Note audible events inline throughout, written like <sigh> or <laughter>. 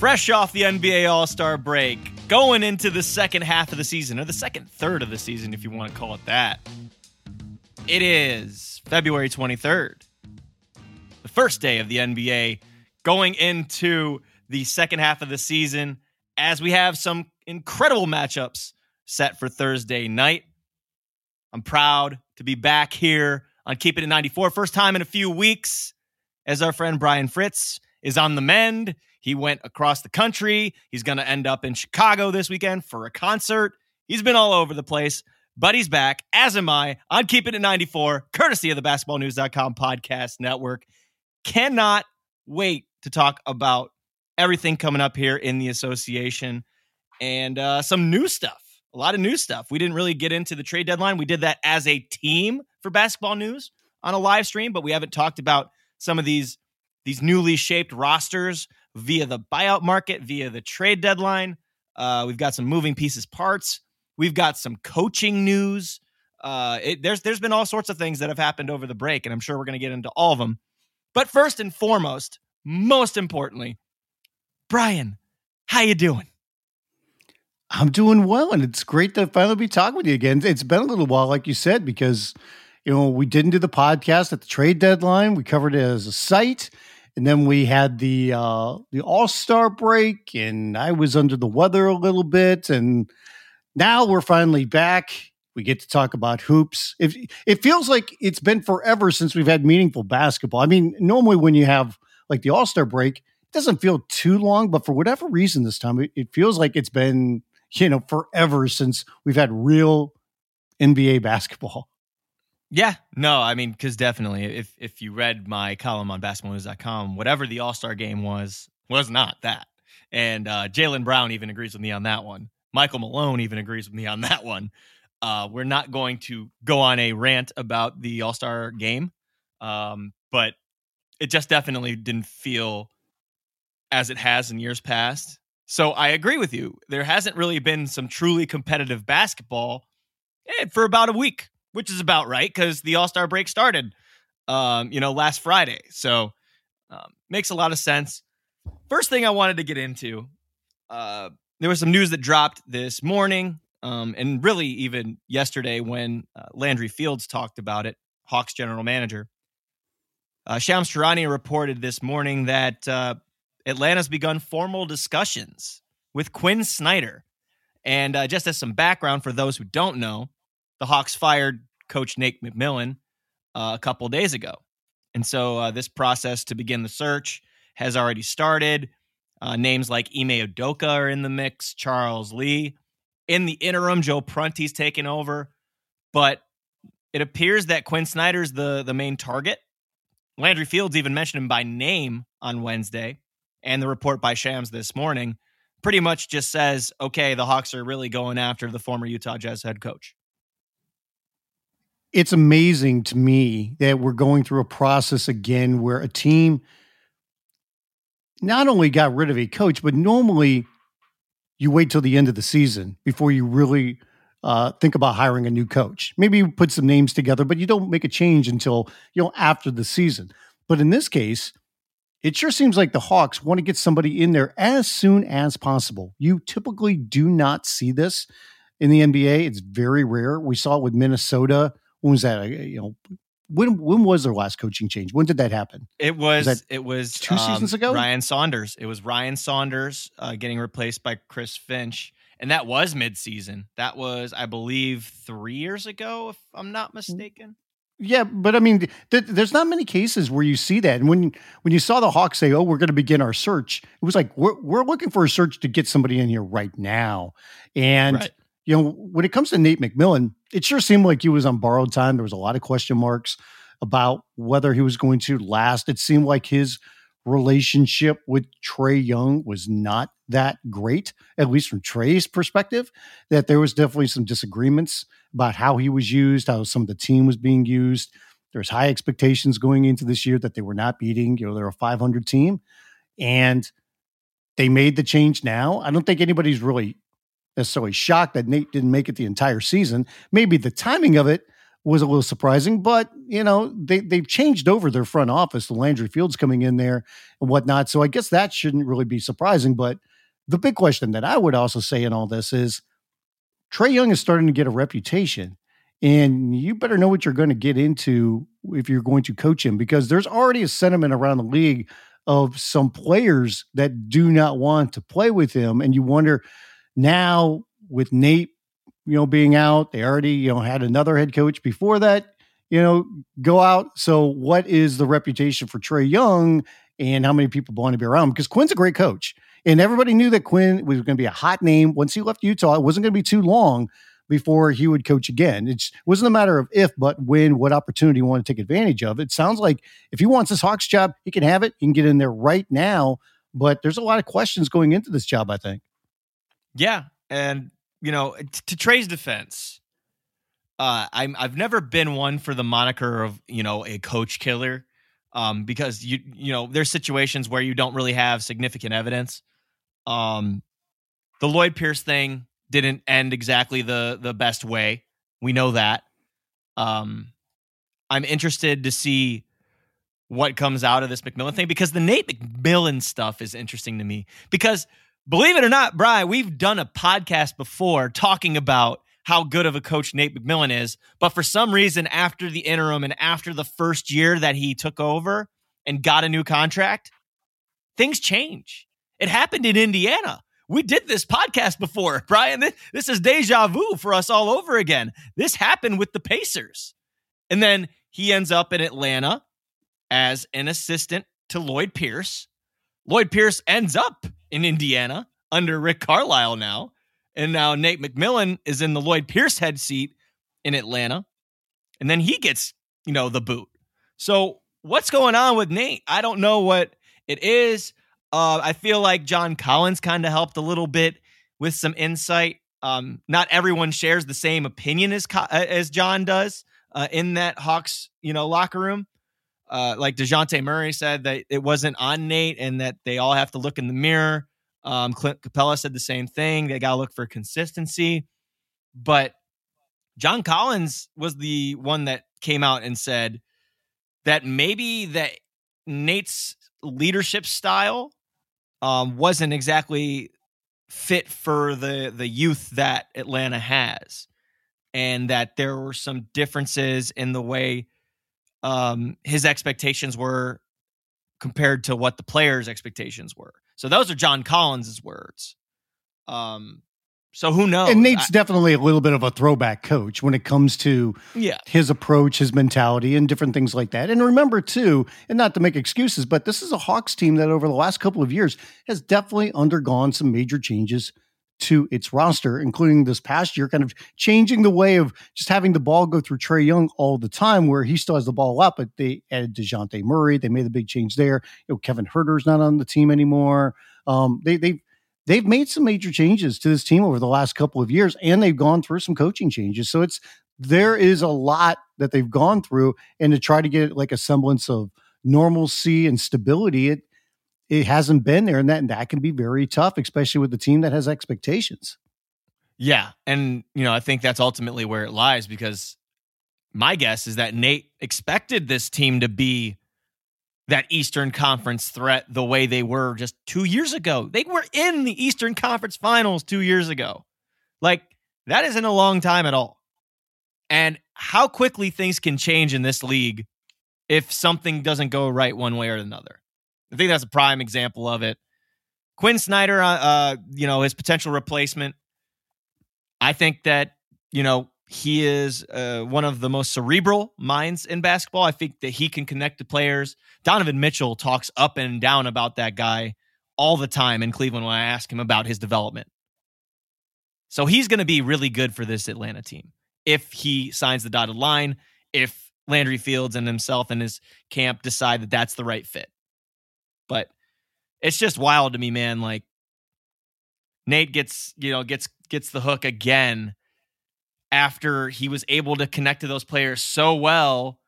Fresh off the NBA All Star break, going into the second half of the season, or the second third of the season, if you want to call it that. It is February 23rd, the first day of the NBA, going into the second half of the season, as we have some incredible matchups set for Thursday night. I'm proud to be back here on Keeping It 94. First time in a few weeks, as our friend Brian Fritz is on the mend. He went across the country. He's going to end up in Chicago this weekend for a concert. He's been all over the place, but he's back, as am I, on Keeping It 94, courtesy of the basketballnews.com podcast network. Cannot wait to talk about everything coming up here in the association and uh, some new stuff. A lot of new stuff. We didn't really get into the trade deadline. We did that as a team for basketball news on a live stream, but we haven't talked about some of these these newly shaped rosters via the buyout market, via the trade deadline. Uh, we've got some moving pieces parts. We've got some coaching news. Uh, it, there's there's been all sorts of things that have happened over the break, and I'm sure we're going to get into all of them. But first and foremost, most importantly, Brian, how you doing? I'm doing well, and it's great to finally be talking with you again. It's been a little while, like you said, because you know we didn't do the podcast at the trade deadline. We covered it as a site, and then we had the uh, the All Star break, and I was under the weather a little bit, and now we're finally back. We get to talk about hoops. If it feels like it's been forever since we've had meaningful basketball. I mean, normally when you have like the All Star break, it doesn't feel too long, but for whatever reason this time, it, it feels like it's been you know forever since we've had real NBA basketball. Yeah, no, I mean, because definitely, if if you read my column on basketballnews.com, whatever the All Star game was, was not that. And uh, Jaylen Brown even agrees with me on that one. Michael Malone even agrees with me on that one. Uh, we're not going to go on a rant about the All Star game, um, but it just definitely didn't feel as it has in years past. So I agree with you. There hasn't really been some truly competitive basketball eh, for about a week which is about right because the All Star break started, um, you know, last Friday. So um, makes a lot of sense. First thing I wanted to get into, uh, there was some news that dropped this morning, um, and really even yesterday when uh, Landry Fields talked about it, Hawks general manager. Uh, Shams Charania reported this morning that uh, Atlanta's begun formal discussions with Quinn Snyder. And uh, just as some background for those who don't know, the Hawks fired coach Nate McMillan uh, a couple days ago. And so uh, this process to begin the search has already started. Uh, names like Ime Udoka are in the mix, Charles Lee. In the interim, Joe Prunty's taken over. But it appears that Quinn Snyder's the, the main target. Landry Fields even mentioned him by name on Wednesday. And the report by Shams this morning pretty much just says, okay, the Hawks are really going after the former Utah Jazz head coach it's amazing to me that we're going through a process again where a team not only got rid of a coach, but normally you wait till the end of the season before you really uh, think about hiring a new coach. Maybe you put some names together, but you don't make a change until you know after the season. But in this case, it sure seems like the Hawks want to get somebody in there as soon as possible. You typically do not see this in the NBA. It's very rare. We saw it with Minnesota when was that? You know, when when was their last coaching change? When did that happen? It was, was it was two um, seasons ago. Ryan Saunders. It was Ryan Saunders uh, getting replaced by Chris Finch, and that was midseason. That was, I believe, three years ago, if I'm not mistaken. Yeah, but I mean, th- there's not many cases where you see that. And when when you saw the Hawks say, "Oh, we're going to begin our search," it was like we're we're looking for a search to get somebody in here right now. And right. you know, when it comes to Nate McMillan, it sure seemed like he was on borrowed time. There was a lot of question marks about whether he was going to last. It seemed like his relationship with Trae Young was not that great, at least from Trae's perspective. That there was definitely some disagreements about how he was used, how some of the team was being used. There's high expectations going into this year that they were not beating. You know, they're a 500 team, and they made the change now. I don't think anybody's really necessarily shocked that Nate didn't make it the entire season. Maybe the timing of it was a little surprising, but you know they they've changed over their front office. The Landry Fields coming in there and whatnot, so I guess that shouldn't really be surprising. But the big question that I would also say in all this is Trae Young is starting to get a reputation, and you better know what you're going to get into if you're going to coach him because there's already a sentiment around the league of some players that do not want to play with him. And you wonder now with Nate, you know, being out, they already, you know, had another head coach before that, you know, go out. So what is the reputation for Trae Young and how many people want to be around? Because Quinn's a great coach. And everybody knew that Quinn was going to be a hot name. Once he left Utah, it wasn't going to be too long before he would coach again. It wasn't a matter of if, but when, what opportunity he wanted to take advantage of. It sounds like if he wants this Hawks job, he can have it. He can get in there right now. But there's a lot of questions going into this job, I think. Yeah. And, you know, to Trae's defense, uh, I'm, I've never been one for the moniker of, you know, a coach killer um, because, you, you know, there's situations where you don't really have significant evidence. Um, the Lloyd Pierce thing didn't end exactly the the best way. We know that. Um, I'm interested to see what comes out of this McMillan thing because the Nate McMillan stuff is interesting to me because believe it or not, Brian, we've done a podcast before talking about how good of a coach Nate McMillan is, but for some reason after the interim and after the first year that he took over and got a new contract, things change. It happened in Indiana. We did this podcast before, <laughs> Brian. This, is deja vu for us all over again. This happened with the Pacers. And then he ends up in Atlanta as an assistant to Lloyd Pierce. Lloyd Pierce ends up in Indiana under Rick Carlisle now. And now Nate McMillan is in the Lloyd Pierce head seat in Atlanta. And then he gets, you know, the boot. So what's going on with Nate? I don't know what it is. Uh, I feel like John Collins kind of helped a little bit with some insight. Um, not everyone shares the same opinion as uh, as John does uh, in that Hawks, you know, locker room. Uh, like Dejounte Murray said that it wasn't on Nate, and that they all have to look in the mirror. Um, Clint Capela said the same thing. They got to look for consistency. But John Collins was the one that came out and said that maybe that Nate's leadership style um, wasn't exactly fit for the the youth that Atlanta has, and that there were some differences in the way um, his expectations were compared to what the players' expectations were. So those are John Collins's words. Um, so who knows? And Nate's I, definitely a little bit of a throwback coach when it comes to yeah. his approach, his mentality, and different things like that. And remember too, and not to make excuses, but this is a Hawks team that over the last couple of years has definitely undergone some major changes to its roster, including this past year, kind of changing the way of just having the ball go through Trae Young all the time, where he still has the ball up, but they added Dejounte Murray. They made the big change there. You know, Kevin Huerter's not on the team anymore. Um, they, they've they've made some major changes to this team over the last couple of years, and they've gone through some coaching changes. So it's there is a lot that they've gone through, and to try to get like a semblance of normalcy and stability, it it hasn't been there, and that and that can be very tough, especially with the team that has expectations. Yeah, and you know I think that's ultimately where it lies because my guess is that Nate expected this team to be that Eastern Conference threat the way they were just two years ago. They were in the Eastern Conference Finals two years ago. Like, that isn't a long time at all. And how quickly things can change in this league if something doesn't go right one way or another. I think that's a prime example of it. Quinn Snyder, uh, uh, you know, his potential replacement. I think that you know he is uh, one of the most cerebral minds in basketball. I think that he can connect to players. Donovan Mitchell talks up and down about that guy all the time in Cleveland when I ask him about his development. So he's going to be really good for this Atlanta team if he signs the dotted line, if Landry Fields and himself and his camp decide that that's the right fit. But it's just wild to me, man. Like Nate gets, you know, gets gets the hook again after he was able to connect to those players so well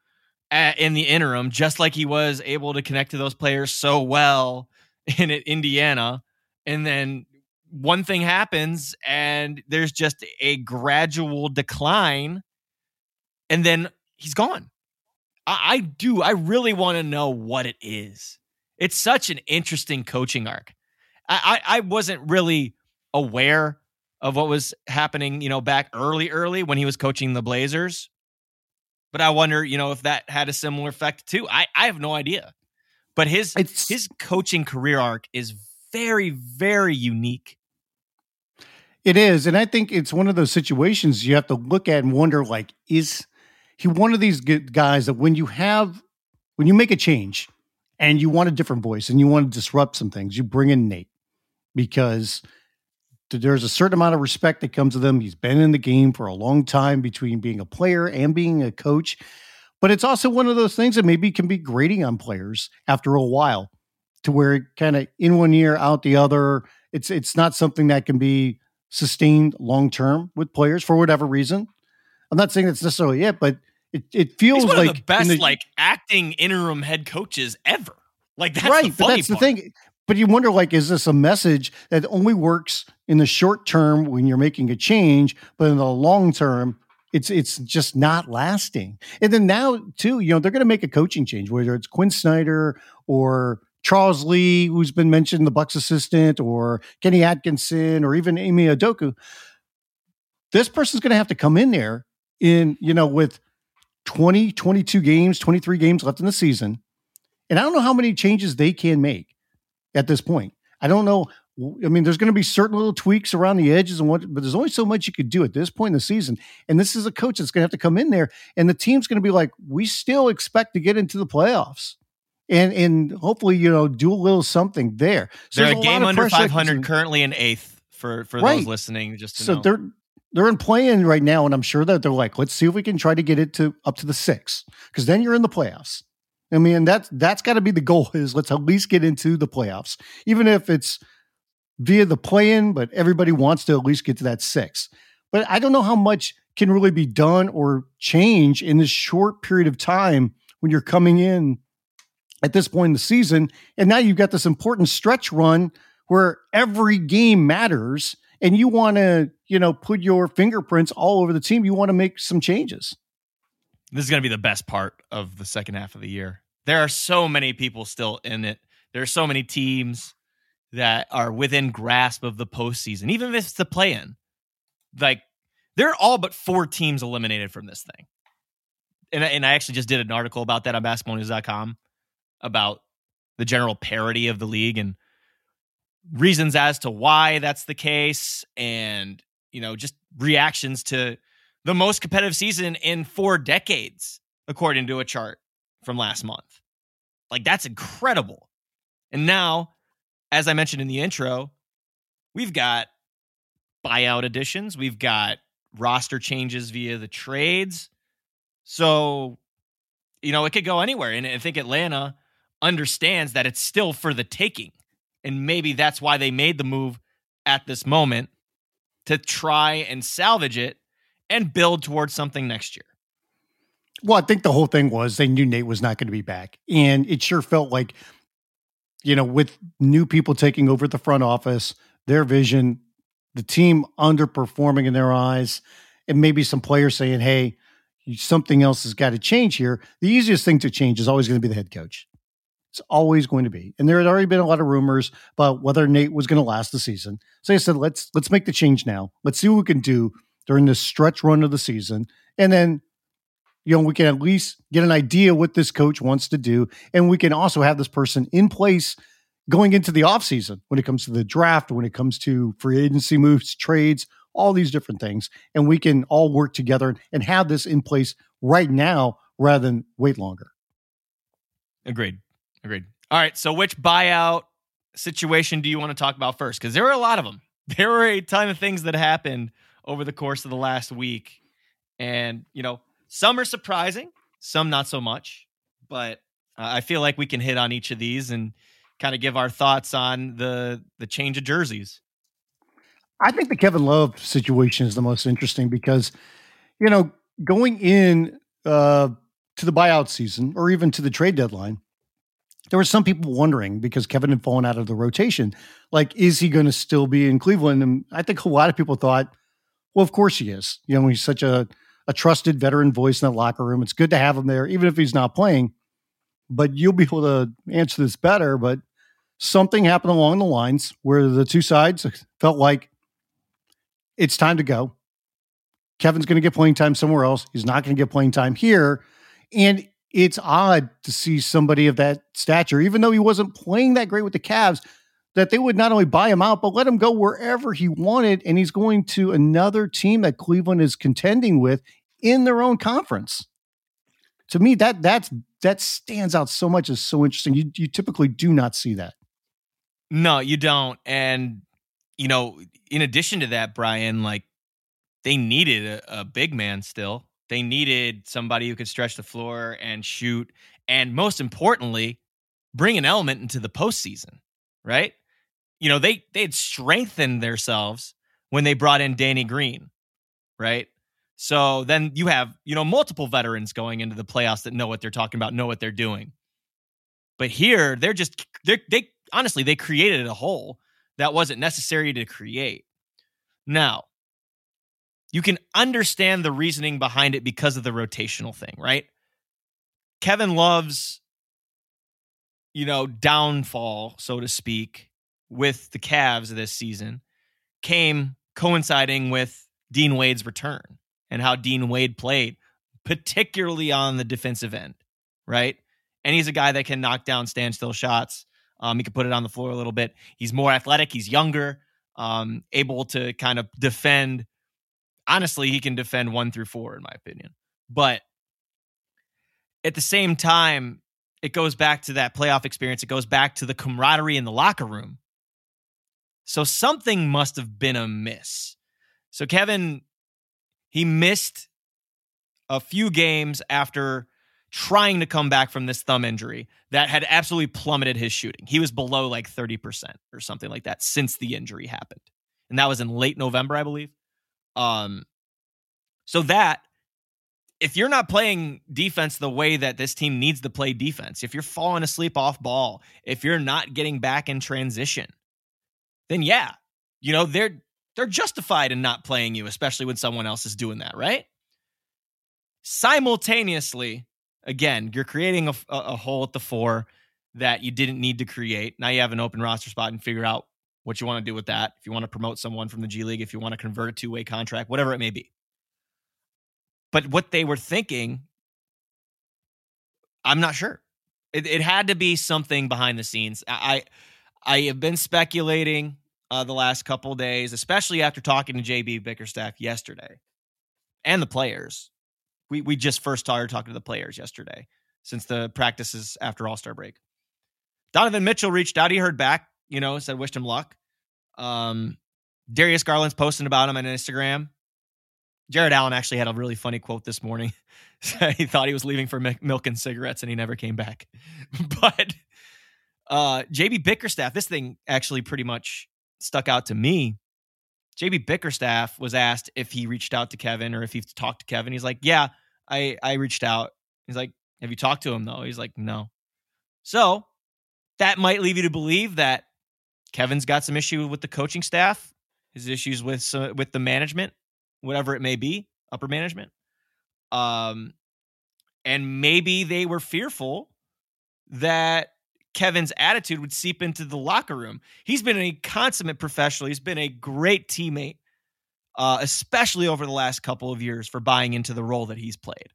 at, in the interim, just like he was able to connect to those players so well <laughs> in Indiana. And then one thing happens and there's just a gradual decline and then he's gone. I, I do. I really want to know what it is. It's such an interesting coaching arc. I, I, I wasn't really aware of what was happening, you know, back early, early when he was coaching the Blazers. But I wonder, you know, if that had a similar effect too. I, I have no idea. But his it's, his coaching career arc is very, very unique. It is. And I think it's one of those situations you have to look at and wonder like, is he one of these guys that when you have, when you make a change and you want a different voice and you want to disrupt some things, you bring in Nate because there's a certain amount of respect that comes to them. He's been in the game for a long time between being a player and being a coach. But it's also one of those things that maybe can be grating on players after a while to where kind of in one ear, out the other. It's it's not something that can be sustained long term with players for whatever reason. I'm not saying that's necessarily it, but it, it feels like the best the, like acting interim head coaches ever. Like that's right, but that's part. the thing. But you wonder, like, is this a message that only works in the short term when you're making a change, but in the long term, it's it's just not lasting. And then now too, you know, they're going to make a coaching change, whether it's Quinn Snyder or Charles Lee, who's been mentioned, the Bucks assistant, or Kenny Atkinson, or even Ime Udoka. This person's going to have to come in there in, you know, with 20, 22 games, 23 games left in the season. And I don't know how many changes they can make at this point. I don't know. I mean, there's going to be certain little tweaks around the edges and what, but there's only so much you could do at this point in the season. And this is a coach that's going to have to come in there, and the team's going to be like, we still expect to get into the playoffs and and hopefully you know do a little something there. So they're a game under 500 currently in eighth for for right. those listening. Just so know. they're they're in playing right now, and I'm sure that they're like, let's see if we can try to get it to up to the six because then you're in the playoffs. I mean, that's that's got to be the goal is let's at least get into the playoffs, even if it's via the play-in. But everybody wants to at least get to that six. But I don't know how much can really be done or change in this short period of time when you're coming in at this point in the season. And now you've got this important stretch run where every game matters and you want to, you know, put your fingerprints all over the team. You want to make some changes. This is going to be the best part of the second half of the year. There are so many people still in it. There are so many teams that are within grasp of the postseason, even if it's the play in. Like, they're all but four teams eliminated from this thing. And, and I actually just did an article about that on basketballnews.com about the general parity of the league and reasons as to why that's the case and you know just reactions to the most competitive season in four decades according to a chart from last month. Like that's incredible. And now as i mentioned in the intro we've got buyout additions we've got roster changes via the trades. So you know it could go anywhere and i think atlanta understands that it's still for the taking. And maybe that's why they made the move at this moment to try and salvage it and build towards something next year. Well, I think the whole thing was they knew Nate was not going to be back. And it sure felt like, you know, with new people taking over the front office, their vision, the team underperforming in their eyes, and maybe some players saying, hey, something else has got to change here. The easiest thing to change is always going to be the head coach. It's always going to be. And there had already been a lot of rumors about whether Nate was going to last the season. So I said, let's let's make the change now. Let's see what we can do during this stretch run of the season. And then you know, we can at least get an idea what this coach wants to do. And we can also have this person in place going into the offseason when it comes to the draft, when it comes to free agency moves, trades, all these different things. And we can all work together and have this in place right now rather than wait longer. Agreed. Agreed. All right. So, which buyout situation do you want to talk about first? Because there were a lot of them. <laughs> There were a ton of things that happened over the course of the last week. And, you know, some are surprising, some not so much. But uh, I feel like we can hit on each of these and kind of give our thoughts on the the change of jerseys. I think the Kevin Love situation is the most interesting because, you know, going in uh, to the buyout season or even to the trade deadline, there were some people wondering because Kevin had fallen out of the rotation, like, is he going to still be in Cleveland? And I think a lot of people thought, well, of course he is. You know, he's such a, a trusted veteran voice in that locker room. It's good to have him there, even if he's not playing. But you'll be able to answer this better. But something happened along the lines where the two sides felt like it's time to go. Kevin's going to get playing time somewhere else. He's not going to get playing time here. And it's odd to see somebody of that stature, even though he wasn't playing that great with the Cavs, that they would not only buy him out, but let him go wherever he wanted. And he's going to another team that Cleveland is contending with in their own conference. To me, that that's that stands out so much as so interesting. You you typically do not see that. No, you don't. And you know, in addition to that, Brian, like they needed a, a big man still. They needed somebody who could stretch the floor and shoot, and most importantly, bring an element into the postseason. Right? You know, they they had strengthened themselves when they brought in Danny Green. Right? So then you have, you know, multiple veterans going into the playoffs that know what they're talking about, know what they're doing. But here, they're just they they honestly they created a hole that wasn't necessary to create. Now, you can understand the reasoning behind it because of the rotational thing, right? Kevin Love's, you know, downfall, so to speak, with the Cavs this season came coinciding with Dean Wade's return and how Dean Wade played, particularly on the defensive end, right? And he's a guy that can knock down standstill shots. Um, he can put it on the floor a little bit. He's more athletic. He's younger, um, able to kind of defend honestly, he can defend one through four, in my opinion. But at the same time, it goes back to that playoff experience. It goes back to the camaraderie in the locker room. So something must have been amiss. So Kevin, he missed a few games after trying to come back from this thumb injury that had absolutely plummeted his shooting. He was below like 30% or something like that since the injury happened. And that was in late November, I believe. Um, so that if you're not playing defense the way that this team needs to play defense, if you're falling asleep off ball, if you're not getting back in transition, then yeah, you know, they're they're justified in not playing you, especially when someone else is doing that, right? Simultaneously, again, you're creating a, a hole at the four that you didn't need to create. Now you have an open roster spot and figure out what you want to do with that. If you want to promote someone from the G League, if you want to convert a two way contract, whatever it may be. But what they were thinking, I'm not sure. It, it had to be something behind the scenes. I I have been speculating uh, the last couple days, especially after talking to JB Bickerstaff yesterday and the players. We we just first started talking to the players yesterday since the practices after All Star break. Donovan Mitchell reached out. He heard back you know, said wished him luck. Um, Darius Garland's posting about him on Instagram. Jarrett Allen actually had a really funny quote this morning. <laughs> he thought he was leaving for milk and cigarettes and he never came back. <laughs> but uh, JB Bickerstaff, this thing actually pretty much stuck out to me. JB Bickerstaff was asked if he reached out to Kevin or if he talked to Kevin. He's like, Yeah, I, I reached out. He's like, Have you talked to him though? He's like, No. So that might leave you to believe that Kevin's got some issue with the coaching staff, his issues with some, with the management, whatever it may be, upper management. Um, and maybe they were fearful that Kevin's attitude would seep into the locker room. He's been a consummate professional. He's been a great teammate, uh, especially over the last couple of years for buying into the role that he's played.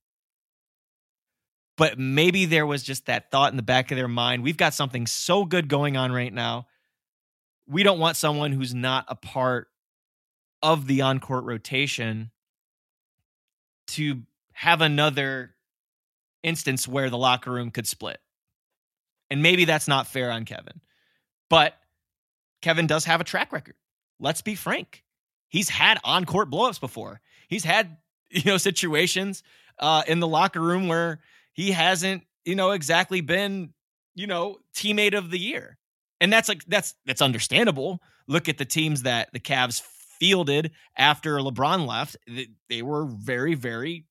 but maybe there was just that thought in the back of their mind. We've got something so good going on right now. We don't want someone who's not a part of the on court rotation to have another instance where the locker room could split. And maybe that's not fair on Kevin. But Kevin does have a track record. Let's be frank. He's had on court blowups before. He's had, you know, situations uh, in the locker room where he hasn't, you know, exactly been, you know, teammate of the year. And that's like that's that's understandable. Look at the teams that the Cavs fielded after LeBron left. They were very, very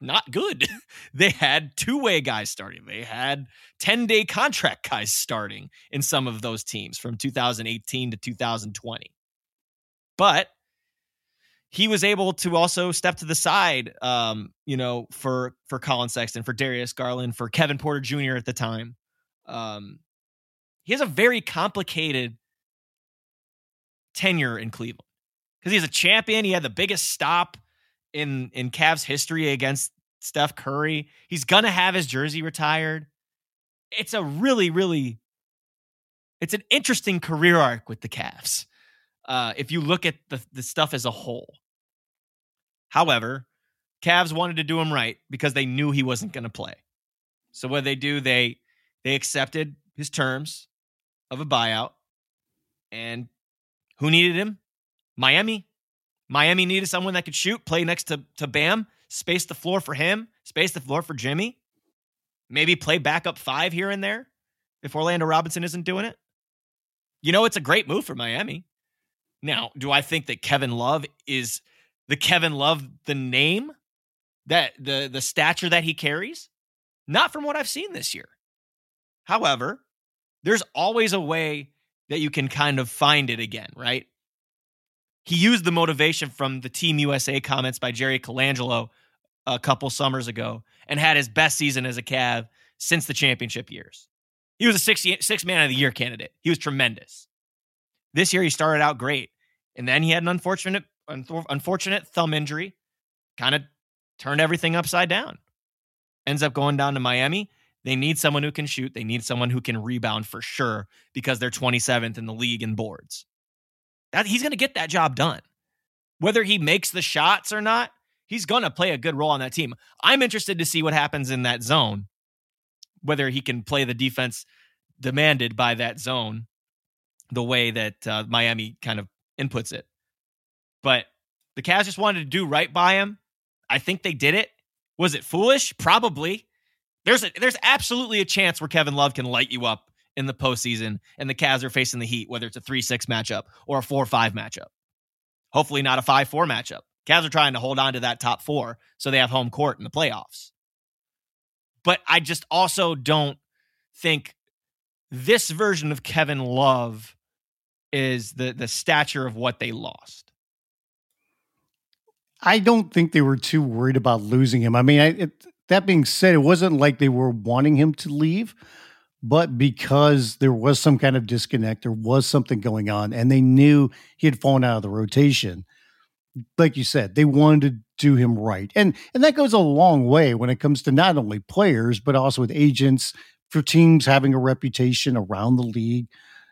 not good. <laughs> they had two way guys starting. They had 10 day contract guys starting in some of those teams from 2018 to 2020. But he was able to also step to the side, um, you know, for for Collin Sexton, for Darius Garland, for Kevin Porter Jr. at the time. Um, he has a very complicated tenure in Cleveland because he's a champion. He had the biggest stop in in Cavs history against Steph Curry. He's gonna have his jersey retired. It's a really, really, it's an interesting career arc with the Cavs. Uh, if you look at the the stuff as a whole. However, Cavs wanted to do him right because they knew he wasn't going to play. So what they do, they they accepted his terms of a buyout, and who needed him? Miami. Miami needed someone that could shoot, play next to, to Bam, space the floor for him, space the floor for Jimmy. Maybe play backup five here and there if Orlando Robinson isn't doing it. You know, it's a great move for Miami. Now, do I think that Kevin Love is the Kevin Love, the name, that the the stature that he carries? Not from what I've seen this year. However, there's always a way that you can kind of find it again, right? he used the motivation from the Team USA comments by Jerry Colangelo a couple summers ago and had his best season as a Cav since the championship years. He was a six, six man of the year candidate. He was tremendous. This year he started out great, and then he had an unfortunate unfortunate thumb injury, kind of turned everything upside down. Ends up going down to Miami. They need someone who can shoot. They need someone who can rebound for sure because they're 27th in the league in boards. That he's going to get that job done. Whether he makes the shots or not, he's going to play a good role on that team. I'm interested to see what happens in that zone, whether he can play the defense demanded by that zone the way that uh, Miami kind of inputs it. But the Cavs just wanted to do right by him. I think they did it. Was it foolish? Probably. There's a, there's absolutely a chance where Kevin Love can light you up in the postseason and the Cavs are facing the Heat, whether it's a 3 6 matchup or a 4 5 matchup. Hopefully, not a 5 4 matchup. Cavs are trying to hold on to that top four so they have home court in the playoffs. But I just also don't think this version of Kevin Love is the the stature of what they lost. I don't think they were too worried about losing him. I mean, I, it, that being said, it wasn't like they were wanting him to leave but because there was some kind of disconnect, there was something going on, and they knew he had fallen out of the rotation. Like you said, they wanted to do him right, and and that goes a long way when it comes to not only players but also with agents for teams having a reputation around the league.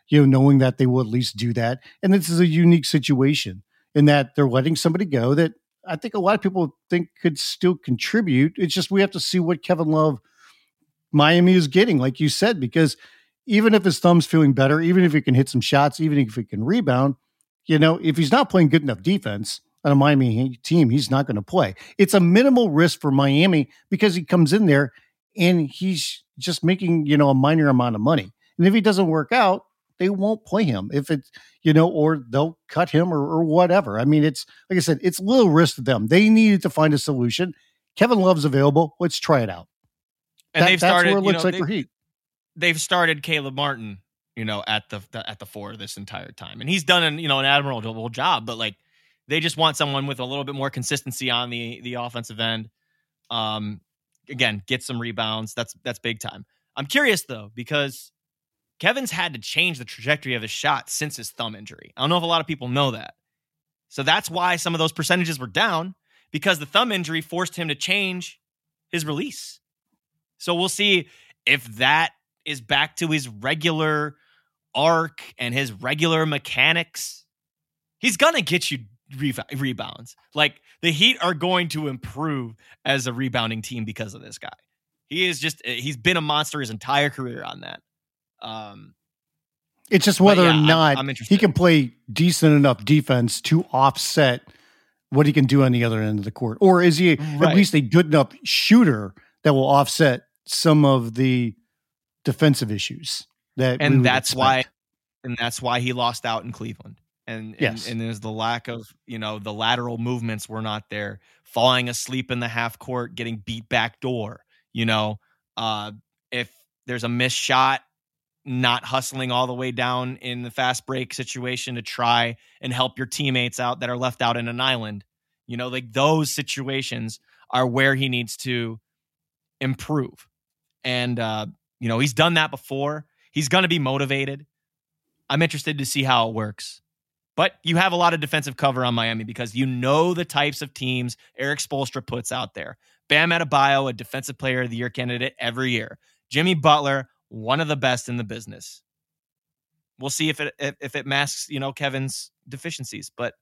You know, knowing that they will at least do that, and this is a unique situation in that they're letting somebody go that I think a lot of people think could still contribute. It's just we have to see what Kevin Love Miami is getting, like you said, because even if his thumb's feeling better, even if he can hit some shots, even if he can rebound, you know, if he's not playing good enough defense on a Miami team, he's not going to play. It's a minimal risk for Miami because he comes in there and he's just making, you know, a minor amount of money. And if he doesn't work out, they won't play him if it's, you know, or they'll cut him or, or whatever. I mean, it's like I said, it's little risk to them. They needed to find a solution. Kevin Love's available. Let's try it out and that, they've started. That's where it looks know, like for Heat. They've started Caleb Martin, you know, at the, the at the four this entire time, and he's done an you know an admirable job. But like, they just want someone with a little bit more consistency on the the offensive end. Um, again, get some rebounds. That's that's big time. I'm curious though because Kevin's had to change the trajectory of his shot since his thumb injury. I don't know if a lot of people know that. So that's why some of those percentages were down because the thumb injury forced him to change his release. So we'll see if that is back to his regular arc and his regular mechanics. He's going to get you re- rebounds. Like the Heat are going to improve as a rebounding team because of this guy. He is just eh, he's been a monster his entire career on that. Um it's just whether yeah, or not I'm, I'm he can play decent enough defense to offset what he can do on the other end of the court. Or is he right. at least a good enough shooter that will offset some of the defensive issues that And that's expect. why and that's why he lost out in Cleveland and yes. and, and there's the lack of you know the lateral movements were not there falling asleep in the half court getting beat back door you know uh if there's a missed shot not hustling all the way down in the fast break situation to try and help your teammates out that are left out in an island. You know like those situations are where he needs to improve. And uh you know he's done that before. He's going to be motivated. I'm interested to see how it works. But you have a lot of defensive cover on Miami because you know the types of teams Erik Spoelstra puts out there. Bam Adebayo, a defensive player of the year candidate every year. Jimmy Butler, one of the best in the business. We'll see if it if it masks, you know, Kevin's deficiencies. But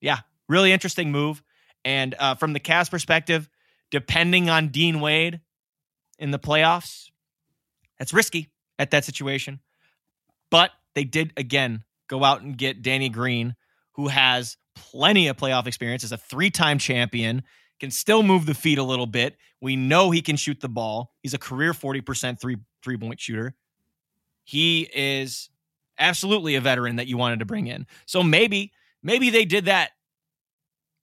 yeah, really interesting move. And uh, from the Cavs perspective, depending on Dean Wade in the playoffs, that's risky at that situation. But they did again go out and get Danny Green, who has plenty of playoff experience, is a three time champion, can still move the feet a little bit. We know he can shoot the ball. He's a career 40% three three point shooter. He is absolutely a veteran that you wanted to bring in. So maybe, maybe they did that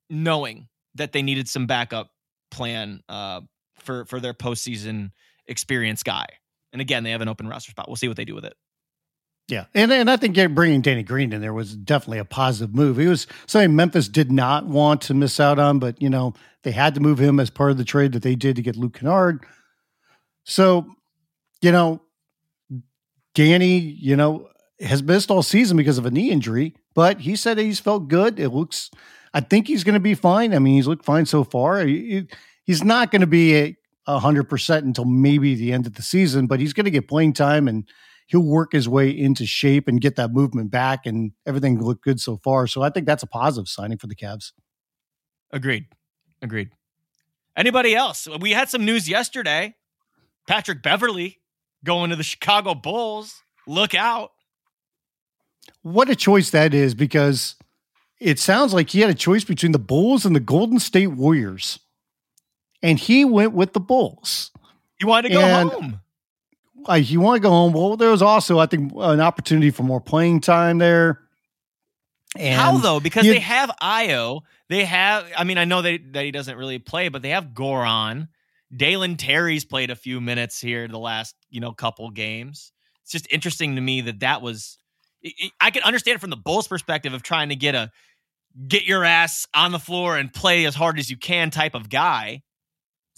knowing that they needed some backup plan uh, for for their postseason experience guy. And again, they have an open roster spot. We'll see what they do with it. Yeah, and and I think bringing Danny Green in there was definitely a positive move. He was something Memphis did not want to miss out on, but you know they had to move him as part of the trade that they did to get Luke Kennard. So, you know, Danny, you know, has missed all season because of a knee injury, but he said he's felt good. It looks, I think he's going to be fine. I mean, he's looked fine so far. He, he's not going to be a hundred percent until maybe the end of the season, but he's going to get playing time and he'll work his way into shape and get that movement back, and everything looked good so far. So I think that's a positive signing for the Cavs. Agreed. Agreed. Anybody else? We had some news yesterday. Patrick Beverley going to the Chicago Bulls. Look out. What a choice that is because it sounds like he had a choice between the Bulls and the Golden State Warriors. And he went with the Bulls. He wanted to go and home like you want to go home. Well, there was also, I think, an opportunity for more playing time there. And How though? Because they have Ayo. They have. I mean, I know that that he doesn't really play, but they have Goran. Dalen Terry's played a few minutes here the last you know couple games. It's just interesting to me that that was. I can understand from the Bulls' perspective of trying to get a get your ass on the floor and play as hard as you can type of guy.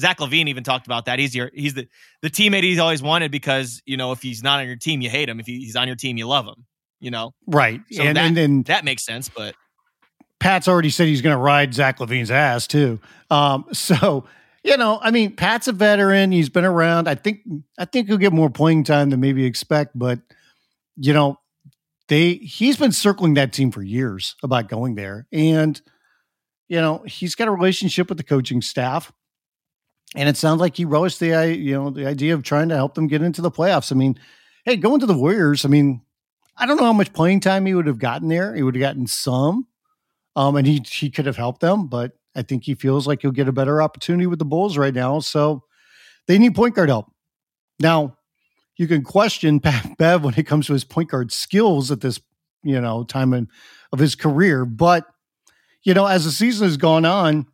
Zach LaVine even talked about that. He's your he's the the teammate he's always wanted because you know if he's not on your team you hate him. If he's on your team you love him. You know, right? So and, that, and then that makes sense. But Pat's already said he's going to ride Zach LaVine's ass too. Um, <laughs> so you know, I mean, Pat's a veteran. He's been around. I think I think he'll get more playing time than maybe expect. But you know, they he's been circling that team for years about going there, and you know, he's got a relationship with the coaching staff and it sounds like he relished the you know the idea of trying to help them get into the playoffs. I mean, hey, going to the Warriors. I mean, I don't know how much playing time he would have gotten there. He would have gotten some, um, and he he could have helped them. But I think he feels like he'll get a better opportunity with the Bulls right now. So they need point guard help. Now, you can question <laughs> Pat Bev when it comes to his point guard skills at this you know time in, of his career, but you know as the season has gone on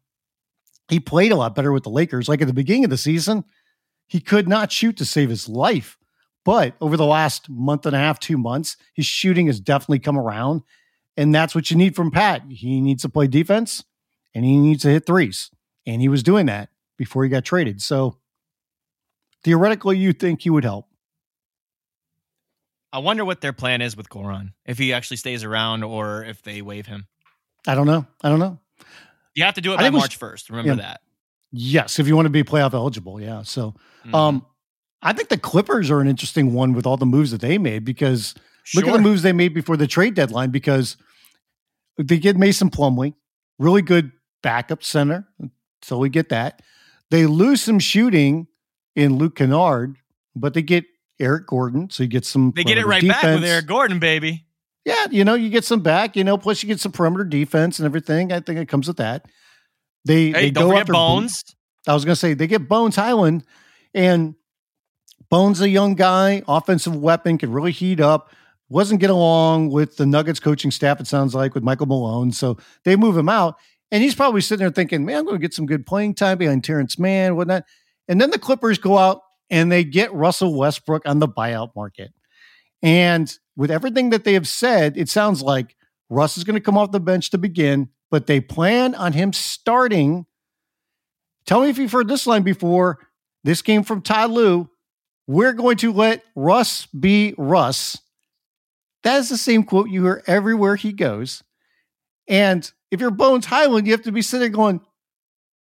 he played a lot better with the Lakers. Like at the beginning of the season, he could not shoot to save his life. But over the last month and a half, two months, his shooting has definitely come around. And that's what you need from Pat. He needs to play defense and he needs to hit threes. And he was doing that before he got traded. So theoretically, you think he would help. I wonder what their plan is with Goran, if he actually stays around or if they waive him. I don't know. I don't know. You have to do it by March first. Remember yeah. that. Yes, if you want to be playoff eligible, yeah. So, mm-hmm. um, I think the Clippers are an interesting one with all the moves that they made because sure. look at the moves they made before the trade deadline because they get Mason Plumlee, really good backup center. So we get that. They lose some shooting in Luke Kennard, but they get Eric Gordon. So you get some. They get it right defense. back with Eric Gordon, baby. Yeah, you know, you get some back, you know, plus you get some perimeter defense and everything. I think it comes with that. They, hey, they don't go after Bones. I was going to say they get Bones Hyland, and Bones, a young guy, offensive weapon, could really heat up. Wasn't get along with the Nuggets coaching staff, it sounds like, with Michael Malone. So they move him out. And he's probably sitting there thinking, man, I'm going to get some good playing time behind Terance Mann, whatnot. And then the Clippers go out and they get Russell Westbrook on the buyout market. And with everything that they have said, it sounds like Russ is going to come off the bench to begin, but they plan on him starting. Tell me if you've heard this line before. This came from Ty Lue. We're going to let Russ be Russ. That is the same quote you hear everywhere he goes. And if you're Bones Hyland, you have to be sitting going,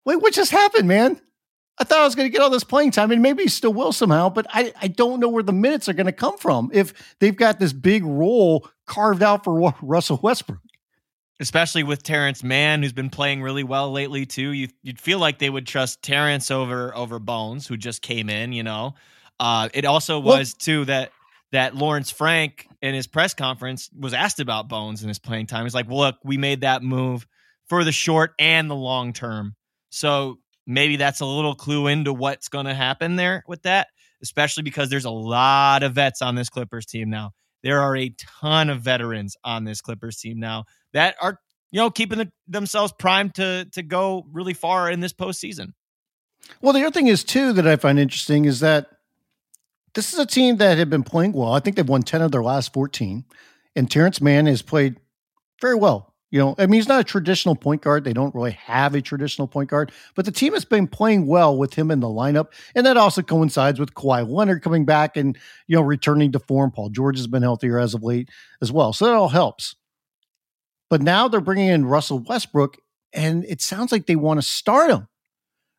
wait, what just happened, man? I thought I was going to get all this playing time, and maybe he still will somehow, but I, I don't know where the minutes are going to come from if they've got this big role carved out for Russell Westbrook. Especially with Terance Mann, who's been playing really well lately too. You, would feel like they would trust Terance over over Bones, who just came in. You know, uh, it also was well, too that that Lawrence Frank in his press conference was asked about Bones and his playing time. He's like, "Look, we made that move for the short and the long term." So maybe that's a little clue into what's going to happen there with that, especially because there's a lot of vets on this Clippers team now. There are a ton of veterans on this Clippers team now that are, you know, keeping the, themselves primed to to go really far in this postseason. Well, the other thing is too that I find interesting is that this is a team that had been playing well. I think they've won ten of their last fourteen, and Terance Mann has played very well you know, I mean, he's not a traditional point guard. They don't really have a traditional point guard, but the team has been playing well with him in the lineup. And that also coincides with Kawhi Leonard coming back and, you know, returning to form. Paul George has been healthier as of late as well. So that all helps. But now they're bringing in Russell Westbrook, and it sounds like they want to start him.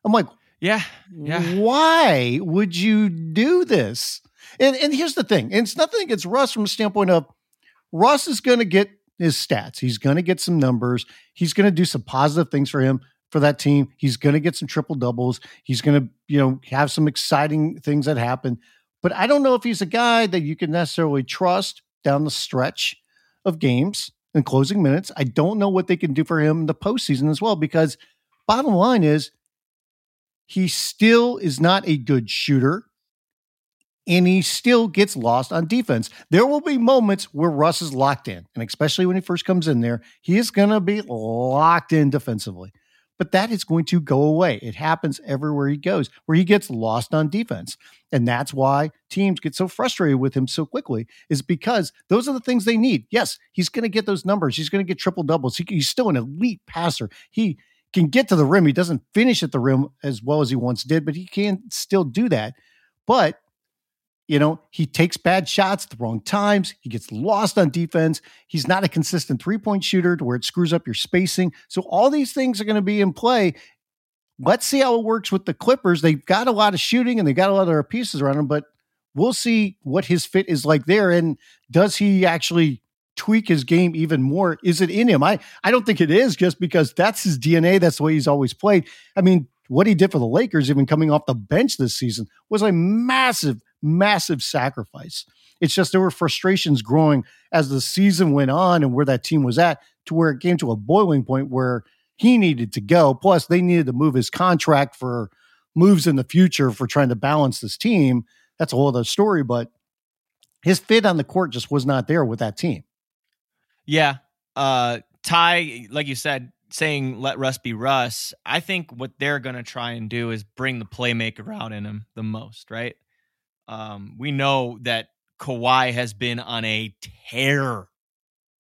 I'm like, yeah, yeah. Why would you do this? And and here's the thing, and it's nothing against Russ from a standpoint of Russ is going to get his stats. He's going to get some numbers. He's going to do some positive things for him for that team. He's going to get some triple doubles. He's going to, you know, have some exciting things that happen. But I don't know if he's a guy that you can necessarily trust down the stretch of games and closing minutes. I don't know what they can do for him in the postseason as well, because bottom line is he still is not a good shooter and he still gets lost on defense. There will be moments where Russ is locked in, and especially when he first comes in there, he is going to be locked in defensively. But that is going to go away. It happens everywhere he goes, where he gets lost on defense. And that's why teams get so frustrated with him so quickly, is because those are the things they need. Yes, he's going to get those numbers. He's going to get triple doubles. He, he's still an elite passer. He can get to the rim. He doesn't finish at the rim as well as he once did, but he can still do that. But you know, he takes bad shots at the wrong times. He gets lost on defense. He's not a consistent three point shooter to where it screws up your spacing. So, all these things are going to be in play. Let's see how it works with the Clippers. They've got a lot of shooting and they got a lot of pieces around him, but we'll see what his fit is like there. And does he actually tweak his game even more? Is it in him? I, I don't think it is just because that's his DNA. That's the way he's always played. I mean, what he did for the Lakers, even coming off the bench this season, was a massive massive sacrifice. It's just there were frustrations growing as the season went on and where that team was at to where it came to a boiling point where he needed to go. Plus, they needed to move his contract for moves in the future for trying to balance this team. That's a whole other story, but his fit on the court just was not there with that team. Yeah. Uh Ty, like you said, saying let Russ be Russ, I think what they're going to try and do is bring the playmaker out in him the most, right? Um, we know that Kawhi has been on a tear,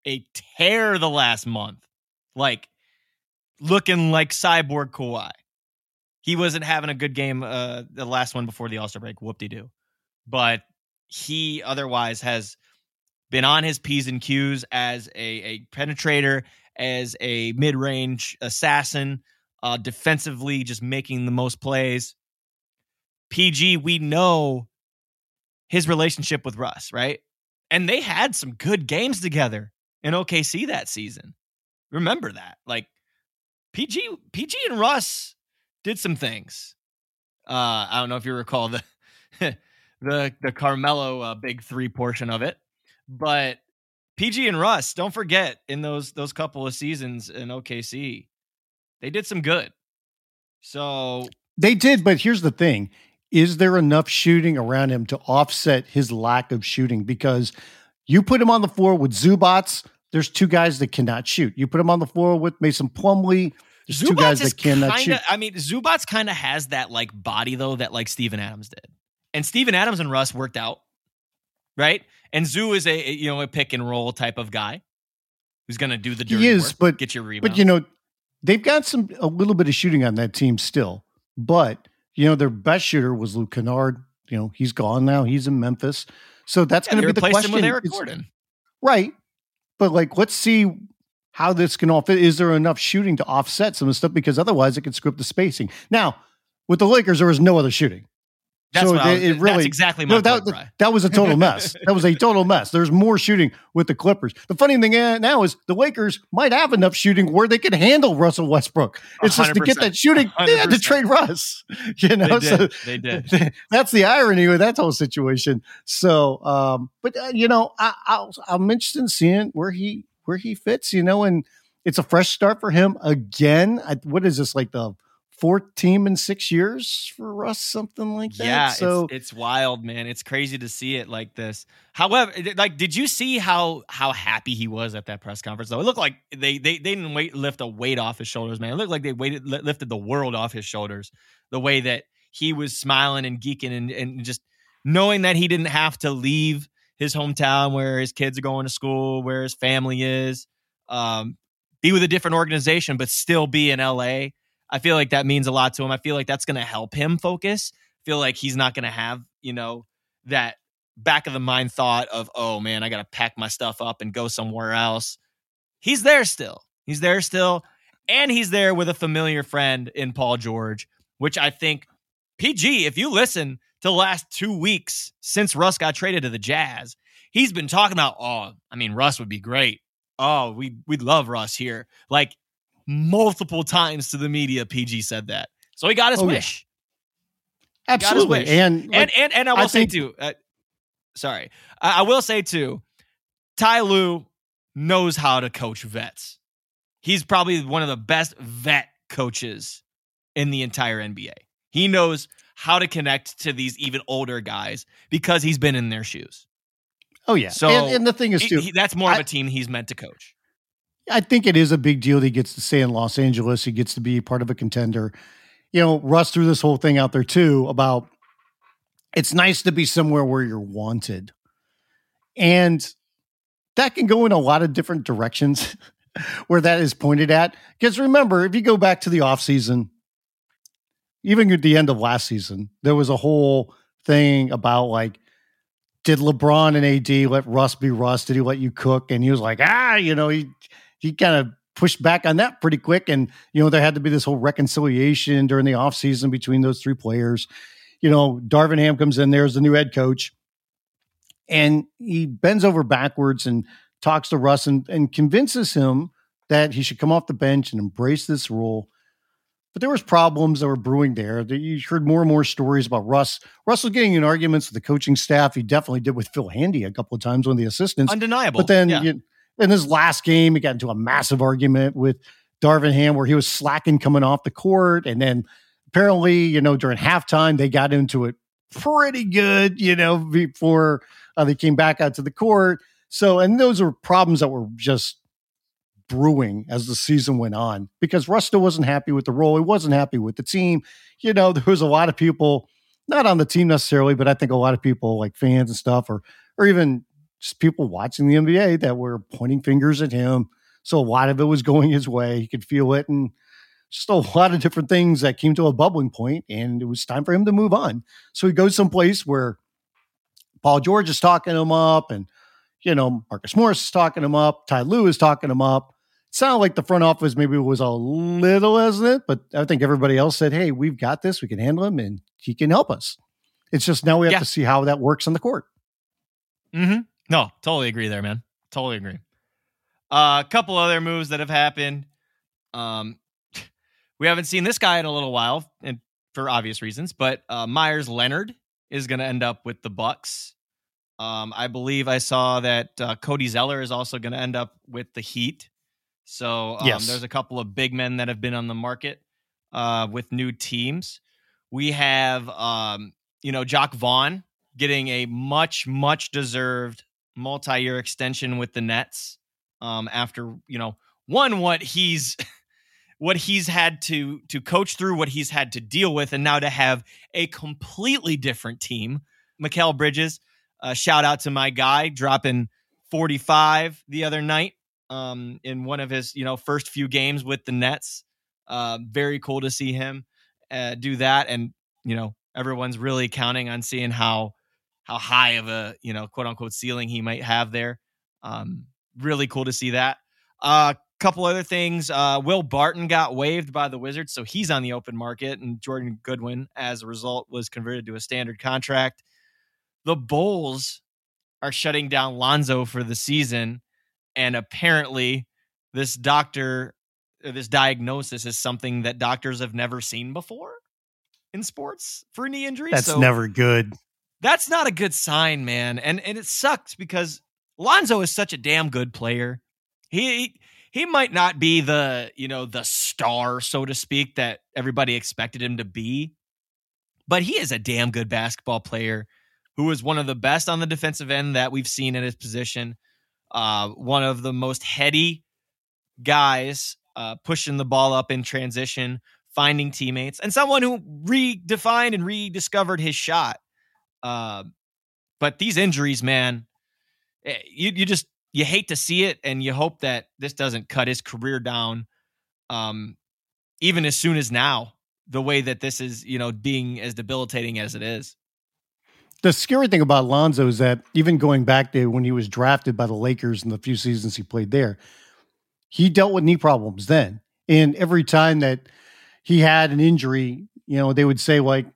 a tear the last month, like looking like cyborg Kawhi. He wasn't having a good game uh, the last one before the All Star break. Whoop de doo. But he otherwise has been on his P's and Q's as a, a penetrator, as a mid range assassin. uh, defensively, just making the most plays. PG, we know his relationship with Russ, right? And they had some good games together in OKC that season. Remember that. Like PG PG and Russ did some things. Uh I don't know if you recall the <laughs> the the Carmelo uh, big 3 portion of it, but PG and Russ, don't forget in those those couple of seasons in OKC, they did some good. So they did, but here's the thing. Is there enough shooting around him to offset his lack of shooting? Because you put him on the floor with Zubac, there's two guys that cannot shoot. You put him on the floor with Mason Plumlee, there's Zubac two guys that cannot kinda, shoot. I mean, Zubac kind of has that like body though that like Steven Adams did, and Steven Adams and Russ worked out, right? And Zoo is a you know a pick and roll type of guy who's going to do the dirty he is, work, but get your rebound. But you know, they've got some a little bit of shooting on that team still. But you know, their best shooter was Luke Kennard. You know, he's gone now. He's in Memphis, so that's yeah, going to be the question. Him with Eric Gordon, right? But like, let's see how this can all fit. Is there enough shooting to offset some of the stuff? Because otherwise, it could script the spacing. Now, with the Lakers, there was no other shooting. That's so was, it really that's exactly my no, that, that was a total mess. <laughs> that was a total mess. There's more shooting with the Clippers. The funny thing now is the Lakers might have enough shooting where they can handle Russell Westbrook. It's just to get that shooting, 100%. they had to trade Russ. <laughs> You know, they did. So they did. That's the irony of that whole situation. So, um, but uh, you know, I, I'll, I'm interested in seeing where he where he fits. You know, and it's a fresh start for him again. I, what is this like the fourth team in six years for Russ, something like that. Yeah, so it's, it's, wild, man. It's crazy to see it like this. However, like, did you see how how happy he was at that press conference? Though it looked like they they, they didn't wait, lift a weight off his shoulders, man. It looked like they weighted lifted the world off his shoulders. The way that he was smiling and geeking and, and just knowing that he didn't have to leave his hometown where his kids are going to school, where his family is, um, be with a different organization, but still be in LA I feel like that means a lot to him. I feel like that's going to help him focus. I feel like he's not going to have, you know, that back of the mind thought of, oh man, I got to pack my stuff up and go somewhere else. He's there still. He's there still. And he's there with a familiar friend in Paul George, which I think, PG, if you listen to the last two weeks since Russ got traded to the Jazz, he's been talking about, oh, I mean, Russ would be great. Oh, we we'd love Russ here. Like multiple times to the media. PG said that, so he got his oh, wish. Yeah. Absolutely, wish. And, like, and and and I will I say think- too. Uh, sorry, I, I will say too. Ty Lue knows how to coach vets. He's probably one of the best vet coaches in the entire NBA. He knows how to connect to these even older guys because he's been in their shoes. Oh yeah. So and, and the thing is too, he, that's more I, of a team he's meant to coach. I think it is a big deal that he gets to stay in Los Angeles. He gets to be part of a contender. You know, Russ threw this whole thing out there too about it's nice to be somewhere where you're wanted. And that can go in a lot of different directions <laughs> where that is pointed at. Because remember, if you go back to the offseason, even at the end of last season, there was a whole thing about like, did LeBron and AD let Russ be Russ? Did he let you cook? And he was like, ah, you know, he he kind of pushed back on that pretty quick. And, you know, there had to be this whole reconciliation during the offseason between those three players. You know, Darvin Ham comes in there as the new head coach and he bends over backwards and talks to Russ and, and convinces him that he should come off the bench and embrace this role. But there was problems that were brewing there. You heard more and more stories about Russ. Russ was getting in arguments with the coaching staff. He definitely did with Phil Handy a couple of times, one of the assistants. Undeniable. But then yeah. you, in his last game, he got into a massive argument with Darvin Ham where he was slacking coming off the court. And then apparently, you know, during halftime, they got into it pretty good, you know, before uh, they came back out to the court. So, and those were problems that were just brewing as the season went on because Rusto wasn't happy with the role. He wasn't happy with the team. You know, <laughs> there was a lot of people, not on the team necessarily, but I think a lot of people like fans and stuff, or or even just people watching the NBA that were pointing fingers at him. So a lot of it was going his way. He could feel it and just a lot of different things that came to a bubbling point, and it was time for him to move on. So he goes someplace where Paul George is talking him up, and you know Marcus Morris is talking him up, Ty Lue is talking him up. It sounded like the front office maybe was a little hesitant, but I think everybody else said, "Hey, we've got this. We can handle him, and he can help us." It's just now we have Yeah. to see how that works on the court. Mm-hmm. No, totally agree there, man. Totally agree. Uh, a couple other moves that have happened. Um, <laughs> we haven't seen this guy in a little while, and for obvious reasons. But uh, Meyers Leonard is going to end up with the Bucks. Um, I believe I saw that uh, Cody Zeller is also going to end up with the Heat. So um, Yes. there's a couple of big men that have been on the market uh, with new teams. We have, um, you know, Jacque Vaughn getting a much, much deserved multi-year extension with the Nets um, after you know one what he's <laughs> what he's had to to coach through, what he's had to deal with, and now to have a completely different team. Mikal Bridges, uh, shout out to my guy dropping 45 the other night um, in one of his you know first few games with the Nets. Uh, very cool to see him uh, do that, and you know everyone's really counting on seeing how how high of a you know quote unquote ceiling he might have there. Um, really cool to see that. A uh, couple other things. Uh, Will Barton got waived by the Wizards, so he's on the open market, and Jordan Goodwin, as a result, was converted to a standard contract. The Bulls are shutting down Lonzo for the season, and apparently, this doctor, this diagnosis is something that doctors have never seen before in sports for knee injuries. That's So- never good. That's not a good sign, man. And and it sucks because Lonzo is such a damn good player. He he might not be the, you know, the star, so to speak, that everybody expected him to be, but he is a damn good basketball player who is one of the best on the defensive end that we've seen in his position. Uh, one of the most heady guys uh, pushing the ball up in transition, finding teammates, and someone who redefined and rediscovered his shot. Uh, but these injuries, man, eh, you you just you hate to see it, and you hope that this doesn't cut his career down. Um, even as soon as now, the way that this is, you know, being as debilitating as it is. The scary thing about Lonzo is that even going back to when he was drafted by the Lakers in the few seasons he played there, he dealt with knee problems then. And every time that he had an injury, you know, they would say like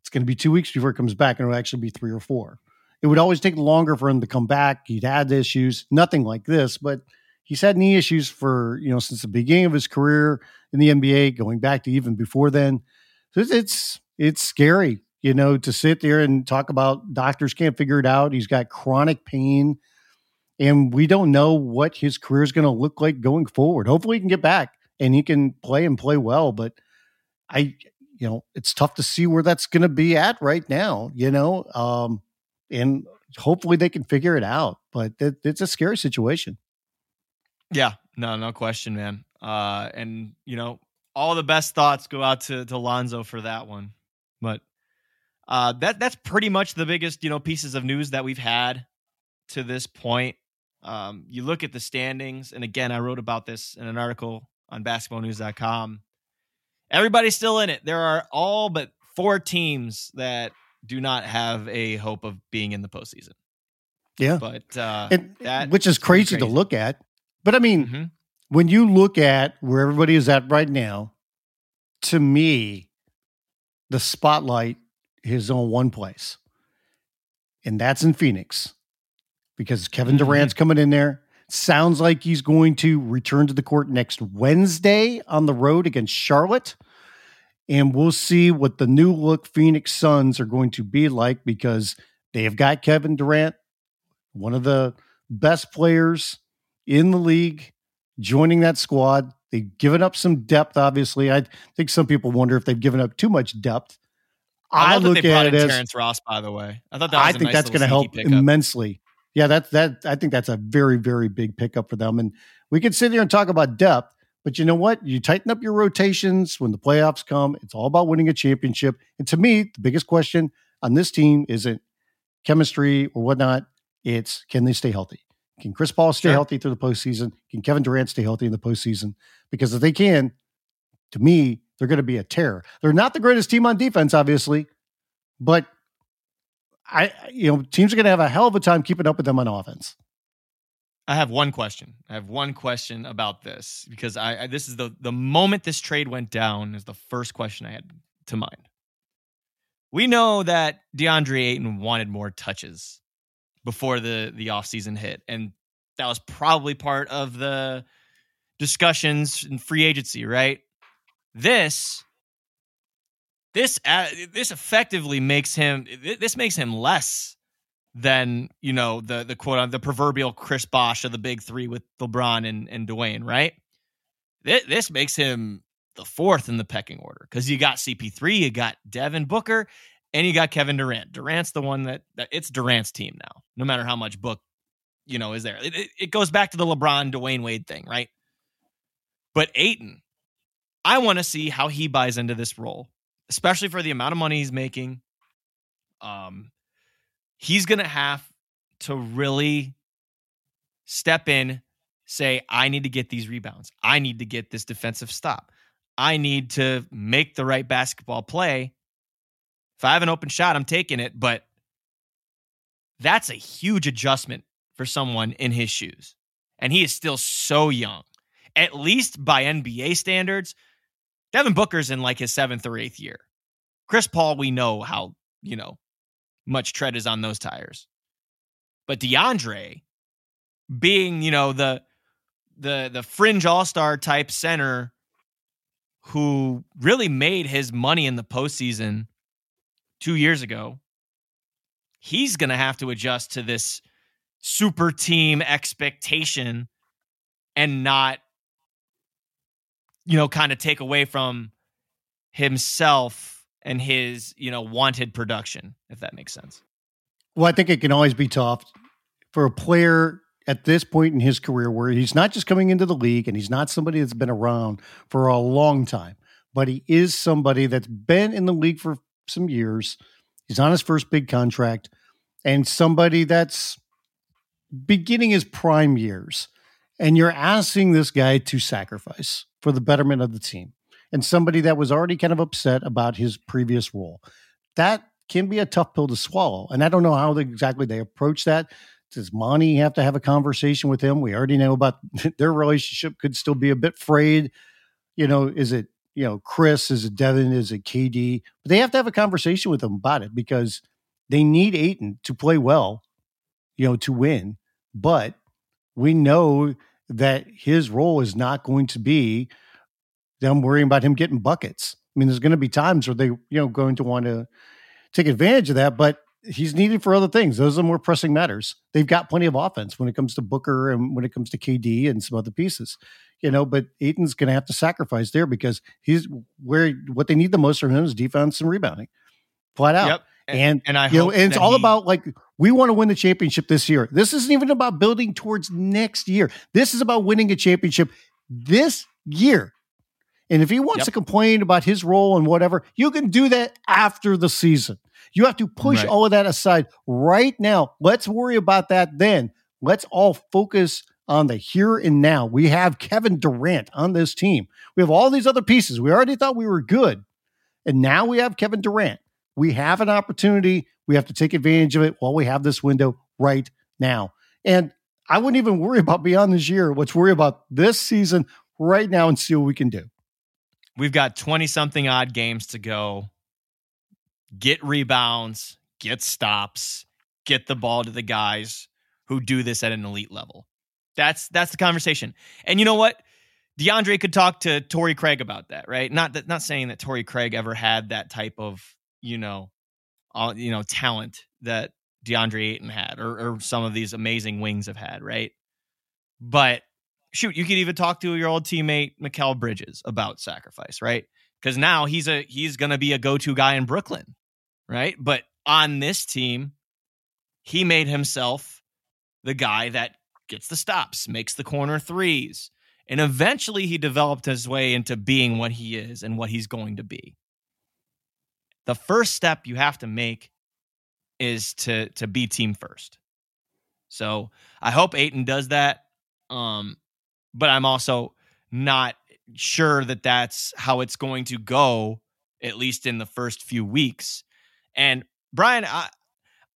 it's going to be two weeks before it comes back, and it'll actually be three or four. It would always take longer for him to come back. He'd had issues, nothing like this, but he's had knee issues for you know since the beginning of his career in the NBA, going back to even before then. So it's it's, it's scary, you know, to sit there and talk about doctors can't figure it out. He's got chronic pain, and we don't know what his career is going to look like going forward. Hopefully, he can get back and he can play and play well. But I, you know, it's tough to see where that's going to be at right now. You know, um, and hopefully they can figure it out. But it, it's a scary situation. Yeah, no, no question, man. Uh, and you know, all the best thoughts go out to to Lonzo for that one. But uh, that that's pretty much the biggest you know pieces of news that we've had to this point. Um, you look at the standings, and again, I wrote about this in an article on BasketballNews.com. Everybody's still in it. There are all but four teams that do not have a hope of being in the postseason. Yeah, But uh, which is pretty crazy, to look at. But I mean, mhm. when you look at where everybody is at right now, to me, the spotlight is on one place, and that's in Phoenix because Kevin Mhm. Durant's coming in there. Sounds like he's going to return to the court next Wednesday on the road against Charlotte. And we'll see what the new look Phoenix Suns are going to be like because they have got Kevin Durant, one of the best players in the league, joining that squad. They've given up some depth, obviously. I think some people wonder if they've given up too much depth. I, that look at in it as Terrence Ross, by the way. I thought that was I think nice that's going to help pickup. immensely. Yeah, that's that. I think that's a very, very big pickup for them. And we could sit here and talk about depth, but you know what? You tighten up your rotations when the playoffs come. It's all about winning a championship. And to me, the biggest question on this team isn't chemistry or whatnot. It's can they stay healthy? Can Chris Paul stay Sure. healthy through the postseason? Can Kevin Durant stay healthy in the postseason? Because if they can, to me, they're going to be a terror. They're not the greatest team on defense, obviously, but I, you know, teams are going to have a hell of a time keeping up with them on offense. I have one question. I have one question about this because I, I this is the the moment this trade went down is the first question I had to mind. We know that DeAndre Ayton wanted more touches before the the offseason hit and that was probably part of the discussions in free agency, right? This this uh, this effectively makes him this makes him less than you know the the quote the proverbial Chris Bosh of the big three with LeBron and and Dwyane, right? This, this makes him the fourth in the pecking order because you got CP3, you got Devin Booker, and you got Kevin Durant. Durant's the one that, that it's Durant's team now, no matter how much Book you know is there. It, it, it goes back to the LeBron Dwyane Wade thing, right? But Ayton, I want to see how he buys into this role, especially for the amount of money he's making. Um, he's going to have to really step in, say, I need to get these rebounds. I need to get this defensive stop. I need to make the right basketball play. If I have an open shot, I'm taking it. But that's a huge adjustment for someone in his shoes. And he is still so young. At least by NBA standards, Devin Booker's in like his seventh or eighth year. Chris Paul, we know how, you know, much tread is on those tires. But DeAndre, being you know the the the fringe all star type center, who really made his money in the postseason two years ago, he's gonna have to adjust to this super team expectation and not you know kind of take away from himself and his, you know, wanted production, if that makes sense. Well, I think it can always be tough for a player at this point in his career where he's not just coming into the league and he's not somebody that's been around for a long time, but he is somebody that's been in the league for some years. He's on his first big contract and somebody that's beginning his prime years. And you're asking this guy to sacrifice for the betterment of the team and somebody that was already kind of upset about his previous role. That can be a tough pill to swallow. And I don't know how exactly they approach that. Does Monty have to have a conversation with him? We already know about <laughs> their relationship could still be a bit frayed. You know, is it, you know, Chris, is it Devin, is it KD? But they have to have a conversation with him about it because they need Ayton to play well, you know, to win. But we know that his role is not going to be them worrying about him getting buckets. I mean, there's going to be times where they, you know, going to want to take advantage of that, but he's needed for other things. Those are more pressing matters. They've got plenty of offense when it comes to Booker and when it comes to KD and some other pieces, you know. But Ayton's going to have to sacrifice there because he's where what they need the most from him is defense and rebounding, flat out. Yep. And, and, I you know, and it's all he, about like we want to win the championship this year. This isn't even about building towards next year. This is about winning a championship this year. And if he wants yep. to complain about his role and whatever, you can do that after the season. You have to push right. all of that aside right now. Let's worry about that then. Let's all focus on the here and now. We have Kevin Durant on this team. We have all these other pieces. We already thought we were good. And now we have Kevin Durant. We have an opportunity. We have to take advantage of it while we have this window right now. And I wouldn't even worry about beyond this year. Let's worry about this season right now and see what we can do. We've got 20 something odd games to go. Get rebounds, get stops, get the ball to the guys who do this at an elite level. That's that's the conversation. And you know what? DeAndre could talk to Torrey Craig about that, right? Not that not saying that Torrey Craig ever had that type of, you know, uh, you know, talent that DeAndre Ayton had or, or some of these amazing wings have had, right? But shoot, you could even talk to your old teammate Mikal Bridges about sacrifice, right? Because now he's a he's gonna be a go-to guy in Brooklyn, right? But on this team, he made himself the guy that gets the stops, makes the corner threes, and eventually he developed his way into being what he is and what he's going to be. The first step you have to make is to to be team first. So I hope Ayton does that. Um, but I'm also not sure that that's how it's going to go, at least in the first few weeks. And Brian, I,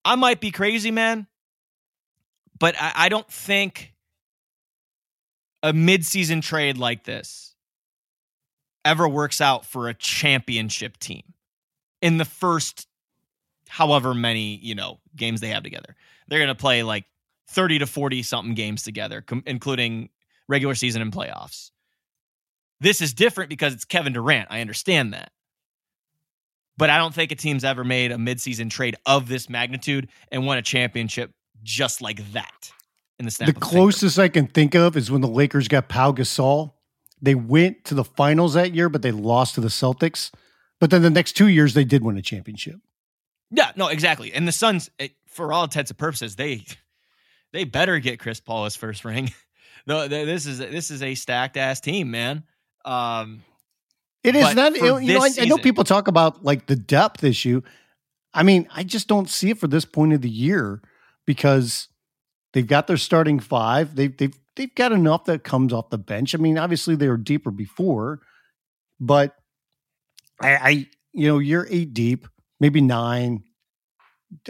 I might be crazy, man, but I, I don't think a midseason trade like this ever works out for a championship team in the first however many, you know, games they have together. They're going to play like 30 to 40 something games together, com- including regular season and playoffs. This is different because it's Kevin Durant. I understand that. But I don't think a team's ever made a midseason trade of this magnitude and won a championship just like that. In the snap the closest I can think of is when the Lakers got Pau Gasol. They went to the finals that year, but they lost to the Celtics. But then the next two years, they did win a championship. Yeah, no, exactly. And the Suns, for all intents and purposes, they they better get Chris Paul his first ring. <laughs> no, this is this is a stacked ass team, man. Um, it is not. You know, I, I know people talk about like the depth issue. I mean, I just don't see it for this point of the year because they've got their starting five. They've they've they've got enough that comes off the bench. I mean, obviously they were deeper before, but I, I you know, you're eight deep, maybe nine.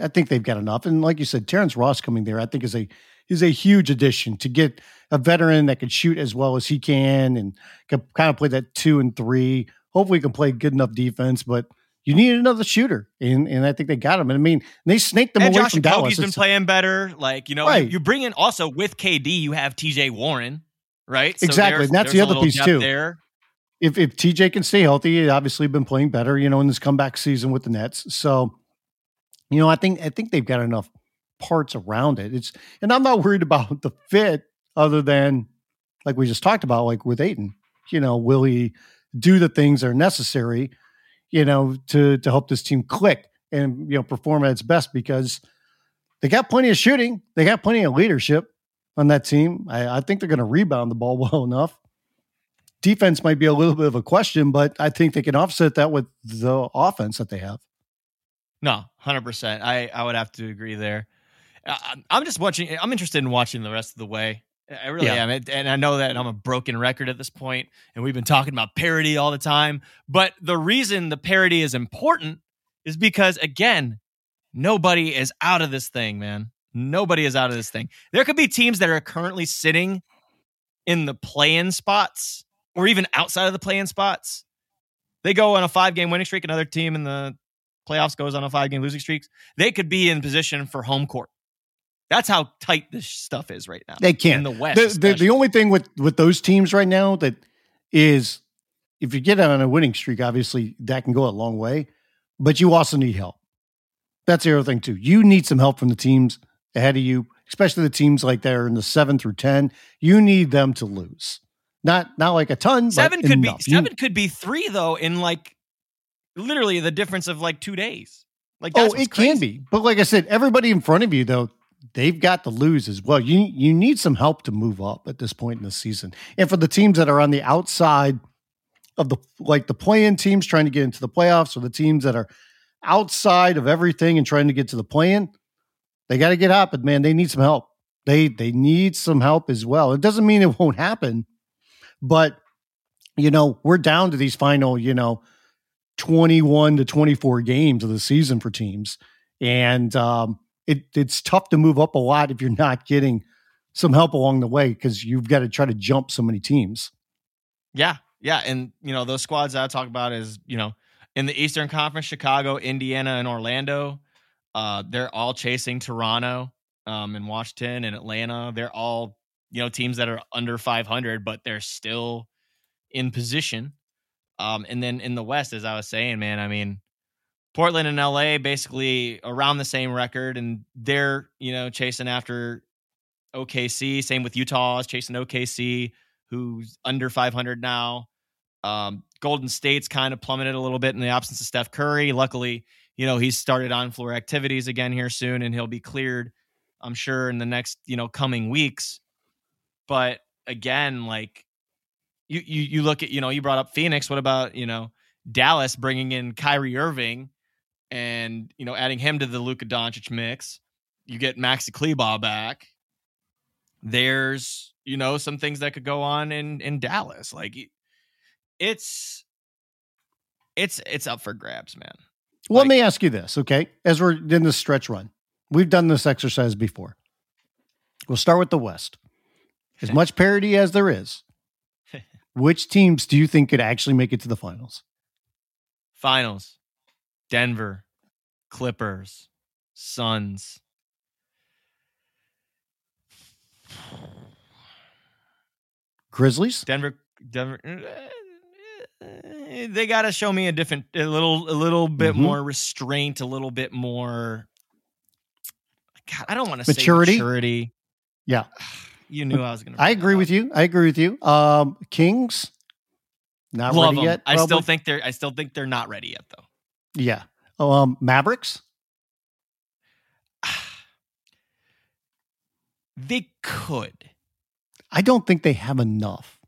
I think they've got enough. And like you said, Terrence Ross coming there, I think is a is a huge addition to get a veteran that can shoot as well as he can and can kind of play that two and three. Hopefully, can play good enough defense, but you need another shooter, and and I think they got him. And I mean, they snaked them and away Josh from Dallas. He's been playing better. Like you know, right. you, you, bring in also with KD, you have TJ Warren, right? So exactly, and that's the other piece too. There. If if TJ can stay healthy, he obviously been playing better, you know, in this comeback season with the Nets. So, you know, I think I think they've got enough parts around it. It's and I'm not worried about the fit other than like we just talked about, like with Ayton, You know, will he do the things that are necessary, you know, to to help this team click and you know perform at its best because they got plenty of shooting, they got plenty of leadership on that team. I, I think they're going to rebound the ball <laughs> well enough. Defense might be a little bit of a question, but I think they can offset that with the offense that they have. No, hundred percent. I I would have to agree there. I'm just watching. I'm interested in watching the rest of the way. I really yeah. am, and I know that I'm a broken record at this point, and we've been talking about parity all the time. But the reason the parity is important is because, again, nobody is out of this thing, man. Nobody is out of this thing. There could be teams that are currently sitting in the play-in spots, or even outside of the play-in spots. They go on a five-game winning streak. Another team in the playoffs goes on a five-game losing streak. They could be in position for home court that's how tight this stuff is right now. They can't. In the West. The, the, the, only thing with, with those teams right now that is if you get on a winning streak, obviously that can go a long way, but you also need help. That's the other thing too. You need some help from the teams ahead of you, especially the teams like that are in the seven through ten. You need them to lose. Not not like a ton. Seven could enough. be seven you, could be three though in like literally the difference of like two days. Like oh, it crazy. can be. But like I said, everybody in front of you though, they've got to lose as well. You you need some help to move up at this point in the season. And for the teams that are on the outside of the like the play-in teams trying to get into the playoffs or the teams that are outside of everything and trying to get to the play-in, they got to get up, but man, they need some help. They they need some help as well. It doesn't mean it <laughs> won't happen, but you know, we're down to these final, you know, 21 to 24 games of the season for teams. And um, it, it's tough to move up a lot if you're not getting some help along the way because you've got to try to jump so many teams. Yeah, yeah, and you know those squads I talk about is you know in the Eastern Conference, Chicago, Indiana, and Orlando. Uh, they're all chasing Toronto, um, and Washington and Atlanta. They're all you know teams that are under 500, but they're still in position. Um, and then in the West, as I was saying, man, I mean, Portland and LA basically around the same record, and they're you know chasing after OKC. Same with Utah is chasing OKC, who's under 500 now. Um, Golden State's kind of plummeted a little bit in the absence of Steph Curry. Luckily, you know he's started on floor activities again here soon, and he'll be cleared. I'm sure in the next you know coming weeks. But again, like you you you look at you know you brought up Phoenix. What about you know Dallas bringing in Kyrie Irving? and you know adding him to the Luka Doncic mix, you get Maxi Kleber back. There's you know some things that could go on in in Dallas. Like it's it's it's up for grabs, man. Well, like, let me ask you this, okay? As we're in this stretch run, we've done this exercise before. We'll start with the West. As much parity as there is, <laughs> which teams do you think could actually make it to the finals? Finals. Denver, Clippers, Suns. Grizzlies? Denver Denver they got to show me a different a little a little bit Mhm. more restraint, a little bit more God, I don't want to say maturity. Yeah. You knew I was going to I agree with you. I agree with you. Um, Kings, not Love ready 'em. yet. I still think they're I still think they're not ready yet though. Yeah. Um, Mavericks. <sighs> They could. I don't think they have enough.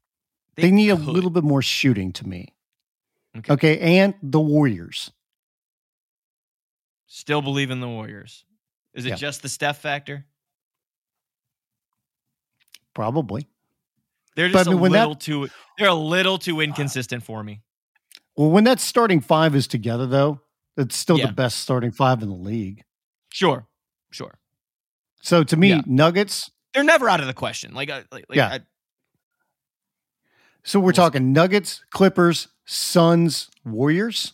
They, need a little bit more shooting to me. Okay. Okay. And the Warriors. Still believe in the Warriors. Is it Yeah. just the Steph factor? Probably. They're But I just mean, a when that- little too. They're a little too inconsistent for me. Well, when that starting five is together, though, it's still Yeah. the best starting five in the league. Sure, sure. So to me, Yeah. Nuggets. They're never out of the question. Like, uh, like, like Yeah. I, So we're talking Nuggets, Clippers, Suns, Warriors.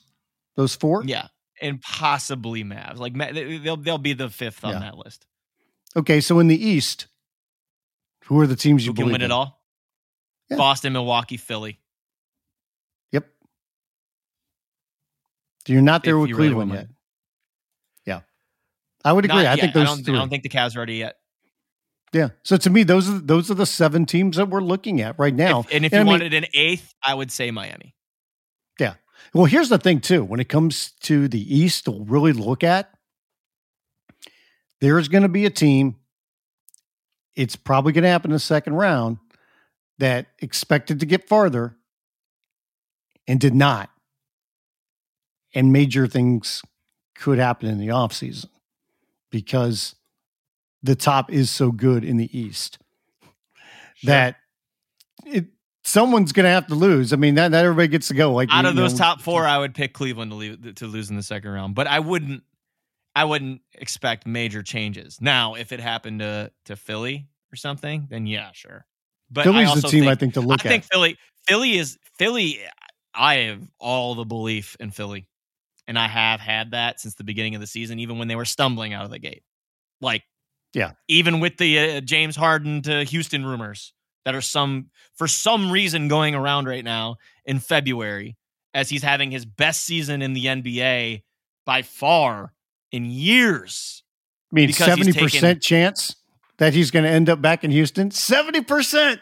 Those four. yeah, and possibly Mavs. Like, they- they'll they'll be the fifth on Yeah. that list. Okay. So in the East, who are the teams you can believe win in? it all? Yeah. Boston, Milwaukee, Philly. Yep. You're not there If with really Cleveland want yet. Yeah. I would agree. Not I yet. think those I don't. I don't think the Cavs are ready yet. yeah. So to me, those are those are the seven teams that we're looking at right now. If- and if And you I mean- wanted an eighth, I would say Miami. Yeah. Well, here's the thing too. When it comes to the East to really look at, there's going to be a team. It's probably going to happen in the second round that expected to get farther and did not. And major things could happen in the offseason because the top is so good in the East that it someone's going to have to lose. I mean, that, not everybody gets to go. Like out of those know, top four, I would pick Cleveland to leave, to lose in the second round, but I wouldn't. I wouldn't expect major changes. Now, if it happened to to Philly or something, then yeah, sure. But I Philly's also the team think, I think to look at. I think. Philly. Philly is Philly. I have all the belief in Philly, and I have had that since the beginning of the season, even when they were stumbling out of the gate. Like, Yeah. even with the uh, James Harden to Houston rumors that are some for some reason going around right now in February, as he's having his best season in the NBA by far in years. I mean, seventy percent chance that he's going to end up back in Houston. Seventy percent.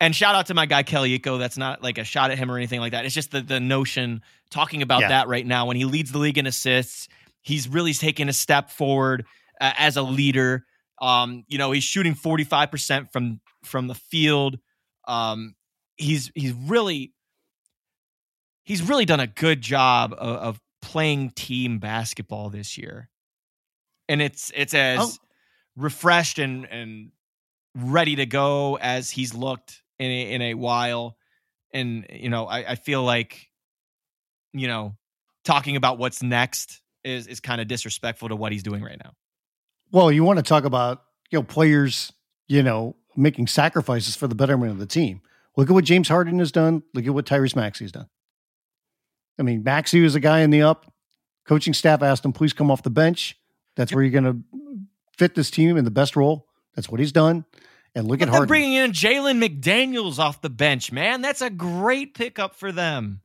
And shout out to my guy Kelly Iko. That's not like a shot at him or anything like that. It's just the the notion talking about Yeah. that right now when he leads the league in assists. He's really taken a step forward uh, as a leader. Um, you know, he's shooting forty five percent from from the field. Um, he's he's really he's really done a good job of, of playing team basketball this year, and it's it's as Oh. refreshed and and ready to go as he's looked in a, in a while. And you know, I, I feel like you know talking about what's next is is kind of disrespectful to what he's doing right now. Well, you want to talk about you know players, you know, making sacrifices for the betterment of the team. Look at what James Harden has done. Look at what Tyrese Maxey's done. I mean, Maxey was a guy in the up. Coaching staff asked him, "Please come off the bench. That's where you're going to fit this team in the best role." That's what he's done. And look But at they're Harden. bringing in Jalen McDaniels off the bench, man. That's a great pickup for them.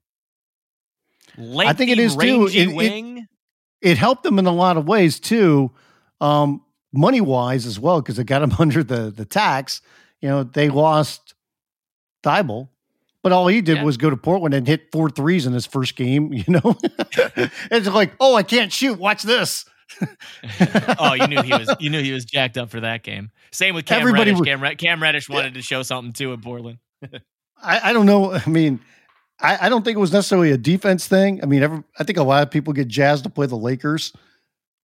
Lengthy, I think it is too. It- it- wing. it helped them in a lot of ways too, um, money wise as well, because it got them <laughs> under the the tax. You know, they lost Thybulle, but all he did Yeah. was go to Portland and hit four threes in his first game. <laughs> You know, <laughs> it's like, oh, I can't shoot. Watch this. <laughs> oh, you knew he was you knew he was jacked up for that game. Same with Cam Everybody Reddish. Cam, Red- Cam Reddish wanted to show something too in Portland. I, I don't know. I mean, I, I don't think it was necessarily a defense thing. I mean, every, I think a lot of people get jazzed to play the Lakers,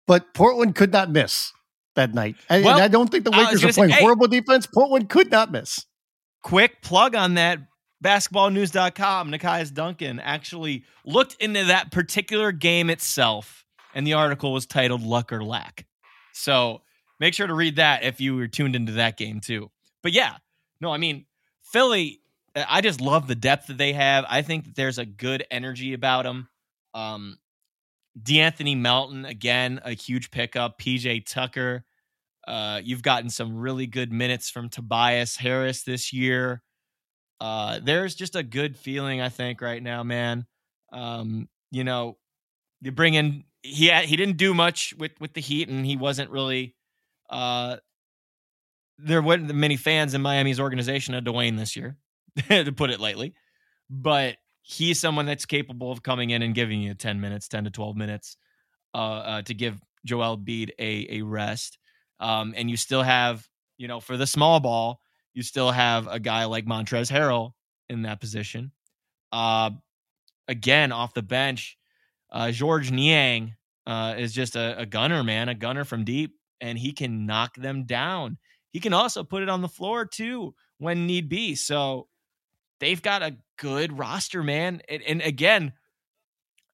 but Portland could not miss that night. I, Well, and I don't think the Lakers are say, playing hey. horrible defense. Portland could not miss. quick plug on that basketballnews.com Nekias Duncan actually looked into that particular game itself and the article was titled luck or lack so make sure to read that if you were tuned into that game too but yeah, no, I mean Philly. I just love the depth that they have. I think that there's a good energy about them. Um, De'Anthony Melton again, a huge pickup. PJ Tucker. Uh, you've gotten some really good minutes from Tobias Harris this year. Uh, there's just a good feeling, I think, right now, man. Um, you know, you bring in he had, he didn't do much with with the Heat, and he wasn't really. Uh, there weren't many fans in Miami's organization of Dwayne this year, <laughs> to put it lightly, but he's someone that's capable of coming in and giving you 10 minutes, 10 to 12 minutes uh, uh, to give Joel Embiid a, a rest. Um, and you still have, you know, for the small ball, you still have a guy like Montrezl Harrell in that position. Uh, again, off the bench, uh, Georges Niang uh, is just a, a gunner, man, a gunner from deep, and he can knock them down. He can also put it on the floor too when need be. So they've got a good roster, man. And, and again,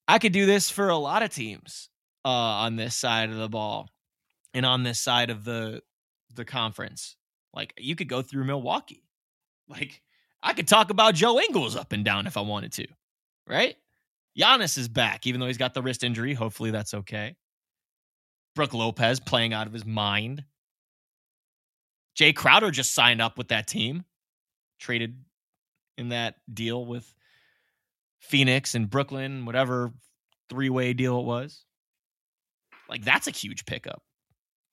I could do this for a lot of teams uh, on this side of the ball and on this side of the the conference. Like you could go through Milwaukee. Like I could talk about Joe Ingles up and down if I wanted to, right? Giannis is back, even though he's got the wrist injury. Hopefully that's okay. Brook Lopez playing out of his mind. Jae Crowder just signed up with that team, traded in that deal with Phoenix and Brooklyn, whatever three way deal it was. Like, that's a huge pickup.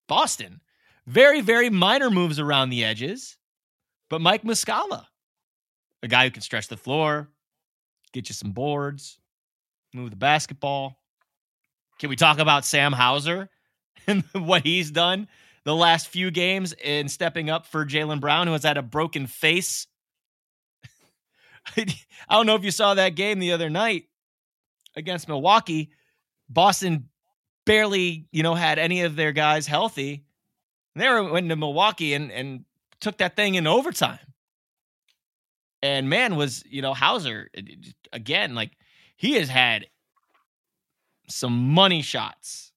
Boston, very, very minor moves around the edges, but Mike Muscala, a guy who can stretch the floor, get you some boards, move the basketball. Can we talk about Sam Hauser <laughs> and what he's done the last few games in stepping up for Jaylen Brown, who has had a broken face <laughs> I don't know if you saw that game the other night against Milwaukee. Boston barely, you know, had any of their guys healthy. They went to Milwaukee and and took that thing in overtime. And man, was you know Hauser uh, again? Like he has had some money shots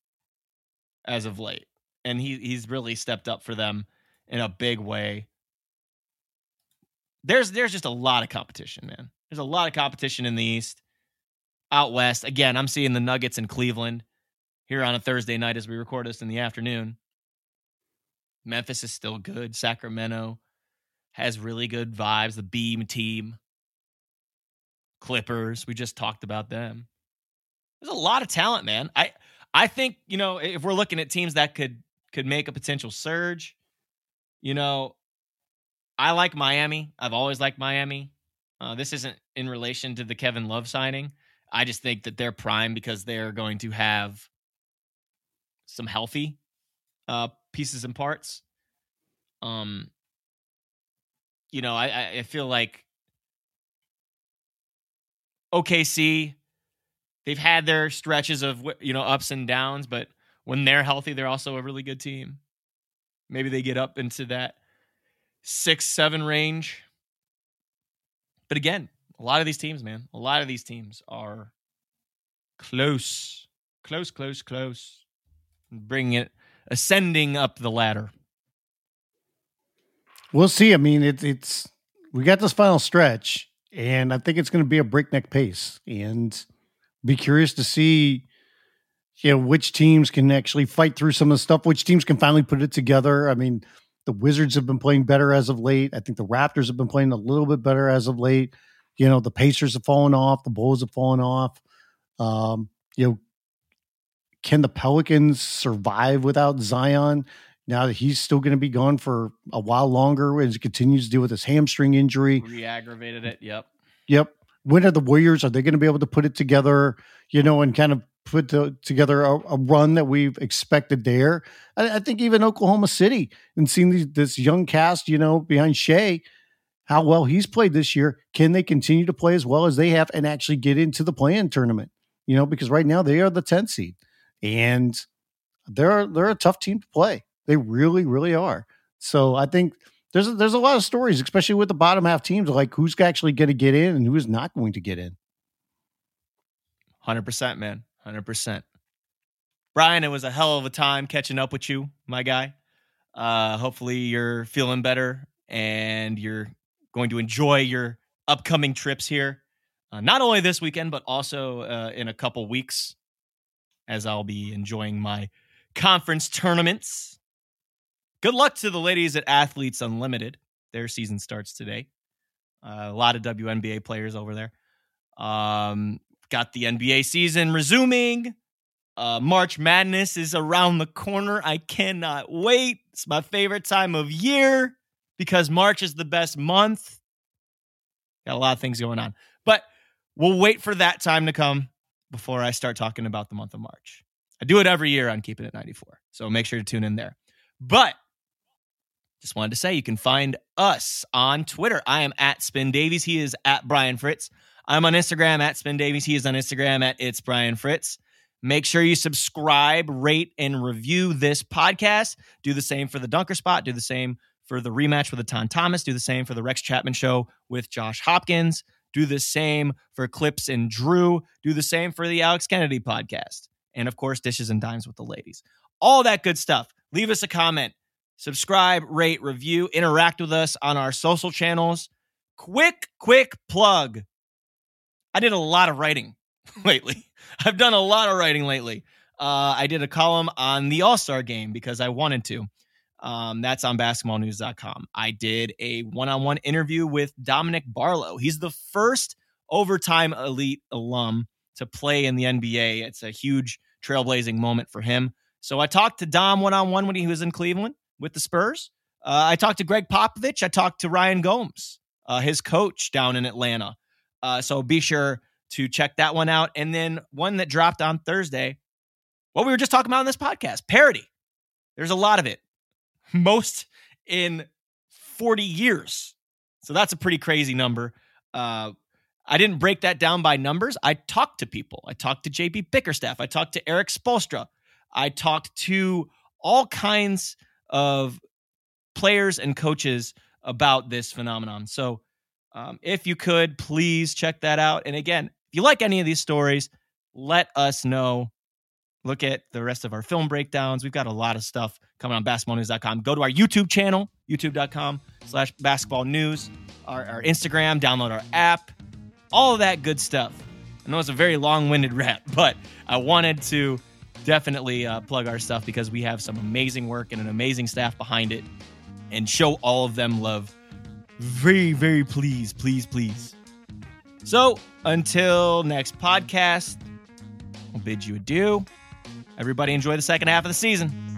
as of late, and he he's really stepped up for them in a big way there's there's just a lot of competition, man. There's a lot of competition in the East. Out west, again, I'm seeing the Nuggets in Cleveland here on a Thursday night as we record this in the afternoon. Memphis is still good. Sacramento has really good vibes. The Beam team, Clippers, we just talked about them. There's a lot of talent, man. I I think you know if we're looking at teams that could could make a potential surge, you know, I like Miami. I've always liked Miami. Uh, this isn't in relation to the Kevin Love signing. I just think that they're prime because they're going to have some healthy uh, pieces and parts. Um, you know, I, I feel like OKC, they've had their stretches of you know ups and downs, but when they're healthy, they're also a really good team. Maybe they get up into that six, seven range. But again, a lot of these teams, man, a lot of these teams are close, close, close, close, bringing it ascending up the ladder. We'll see. I mean, it's it's we got this final stretch, and I think it's going to be a breakneck pace, and be curious to see, you know, which teams can actually fight through some of the stuff, which teams can finally put it together. I mean, the Wizards have been playing better as of late. I think the Raptors have been playing a little bit better as of late. You know, the Pacers have fallen off, the Bulls have fallen off. Um, you know, can the Pelicans survive without Zion? Now that he's still going to be gone for a while longer as he continues to deal with his hamstring injury. Re-aggravated it. Yep. Yep. When are the Warriors? Are they going to be able to put it together? You know, and kind of put to, together a, a, run that we've expected there. I, I, think even Oklahoma City and seeing these, this young cast, you know, behind Shai, how well he's played this year. Can they continue to play as well as they have and actually get into the play-in tournament? You know, because right now they are the 10th seed and they're they're a tough team to play. They really, really are. So I think there's a, there's a lot of stories, especially with the bottom half teams, like who's actually going to get in and who is not going to get in. Hundred percent, man. 100%. Brian, it was a hell of a time catching up with you, my guy. Uh, hopefully, you're feeling better and you're going to enjoy your upcoming trips here, uh, not only this weekend, but also uh, in a couple weeks, as I'll be enjoying my conference tournaments. Good luck to the ladies at Athletes Unlimited. Their season starts today. Uh, a lot of WNBA players over there. Um, got the NBA season resuming. Uh, March Madness is around the corner. I cannot wait. It's my favorite time of year because March is the best month. Got a lot of things going on. But we'll wait for that time to come before I start talking about the month of March. I do it every year on Keeping It 94. So make sure to tune in there. But just wanted to say you can find us on Twitter. I am at Spin Davies. He is at Brian Fritz. I'm on Instagram at Spin Davies. He is on Instagram at It's Brian Fritz. Make sure you subscribe, rate, and review this podcast. Do the same for the Dunker Spot. Do the same for the rematch with Etan Thomas. Do the same for the Rex Chapman show with Josh Hopkins. Do the same for Clips and Drew. Do the same for the Alex Kennedy podcast. And of course, Dishes and Dimes with the ladies. All that good stuff. Leave us a comment subscribe, rate, review, interact with us on our social channels. Quick, quick plug. I did a lot of writing <laughs> lately. I've done a lot of writing lately. Uh, I did a column on the All Star game because I wanted to. Um, that's on basketballnews.com. I did a one on one interview with Dominic Barlow. He's the first overtime elite alum to play in the NBA. It's a huge trailblazing moment for him. So I talked to Dom one on one when he was in Cleveland with the Spurs. Uh, I talked to Gregg Popovich. I talked to Ryan Gomes, uh, his coach down in Atlanta. Uh, so be sure to check that one out. And then one that dropped on Thursday, what we were just talking about on this podcast parody. There's a lot of it, most in 40 years. So that's a pretty crazy number. Uh, I didn't break that down by numbers. I talked to people. I talked to JB Bickerstaff. I talked to Erik Spoelstra. I talked to all kinds of players and coaches about this phenomenon. So, um, if you could, please check that out. And again, if you like any of these stories, let us know. Look at the rest of our film breakdowns. We've got a lot of stuff coming on basketballnews.com. Go to our YouTube channel, youtube.com slash basketball news, our, our Instagram, download our app, all of that good stuff. I know it's a very long winded <laughs> rant, but I wanted to definitely uh, plug our stuff because we have some amazing work and an amazing staff behind it and show all of them love. Very, very please, please, please. So until next podcast, I'll bid you adieu. Everybody enjoy the second half of the season.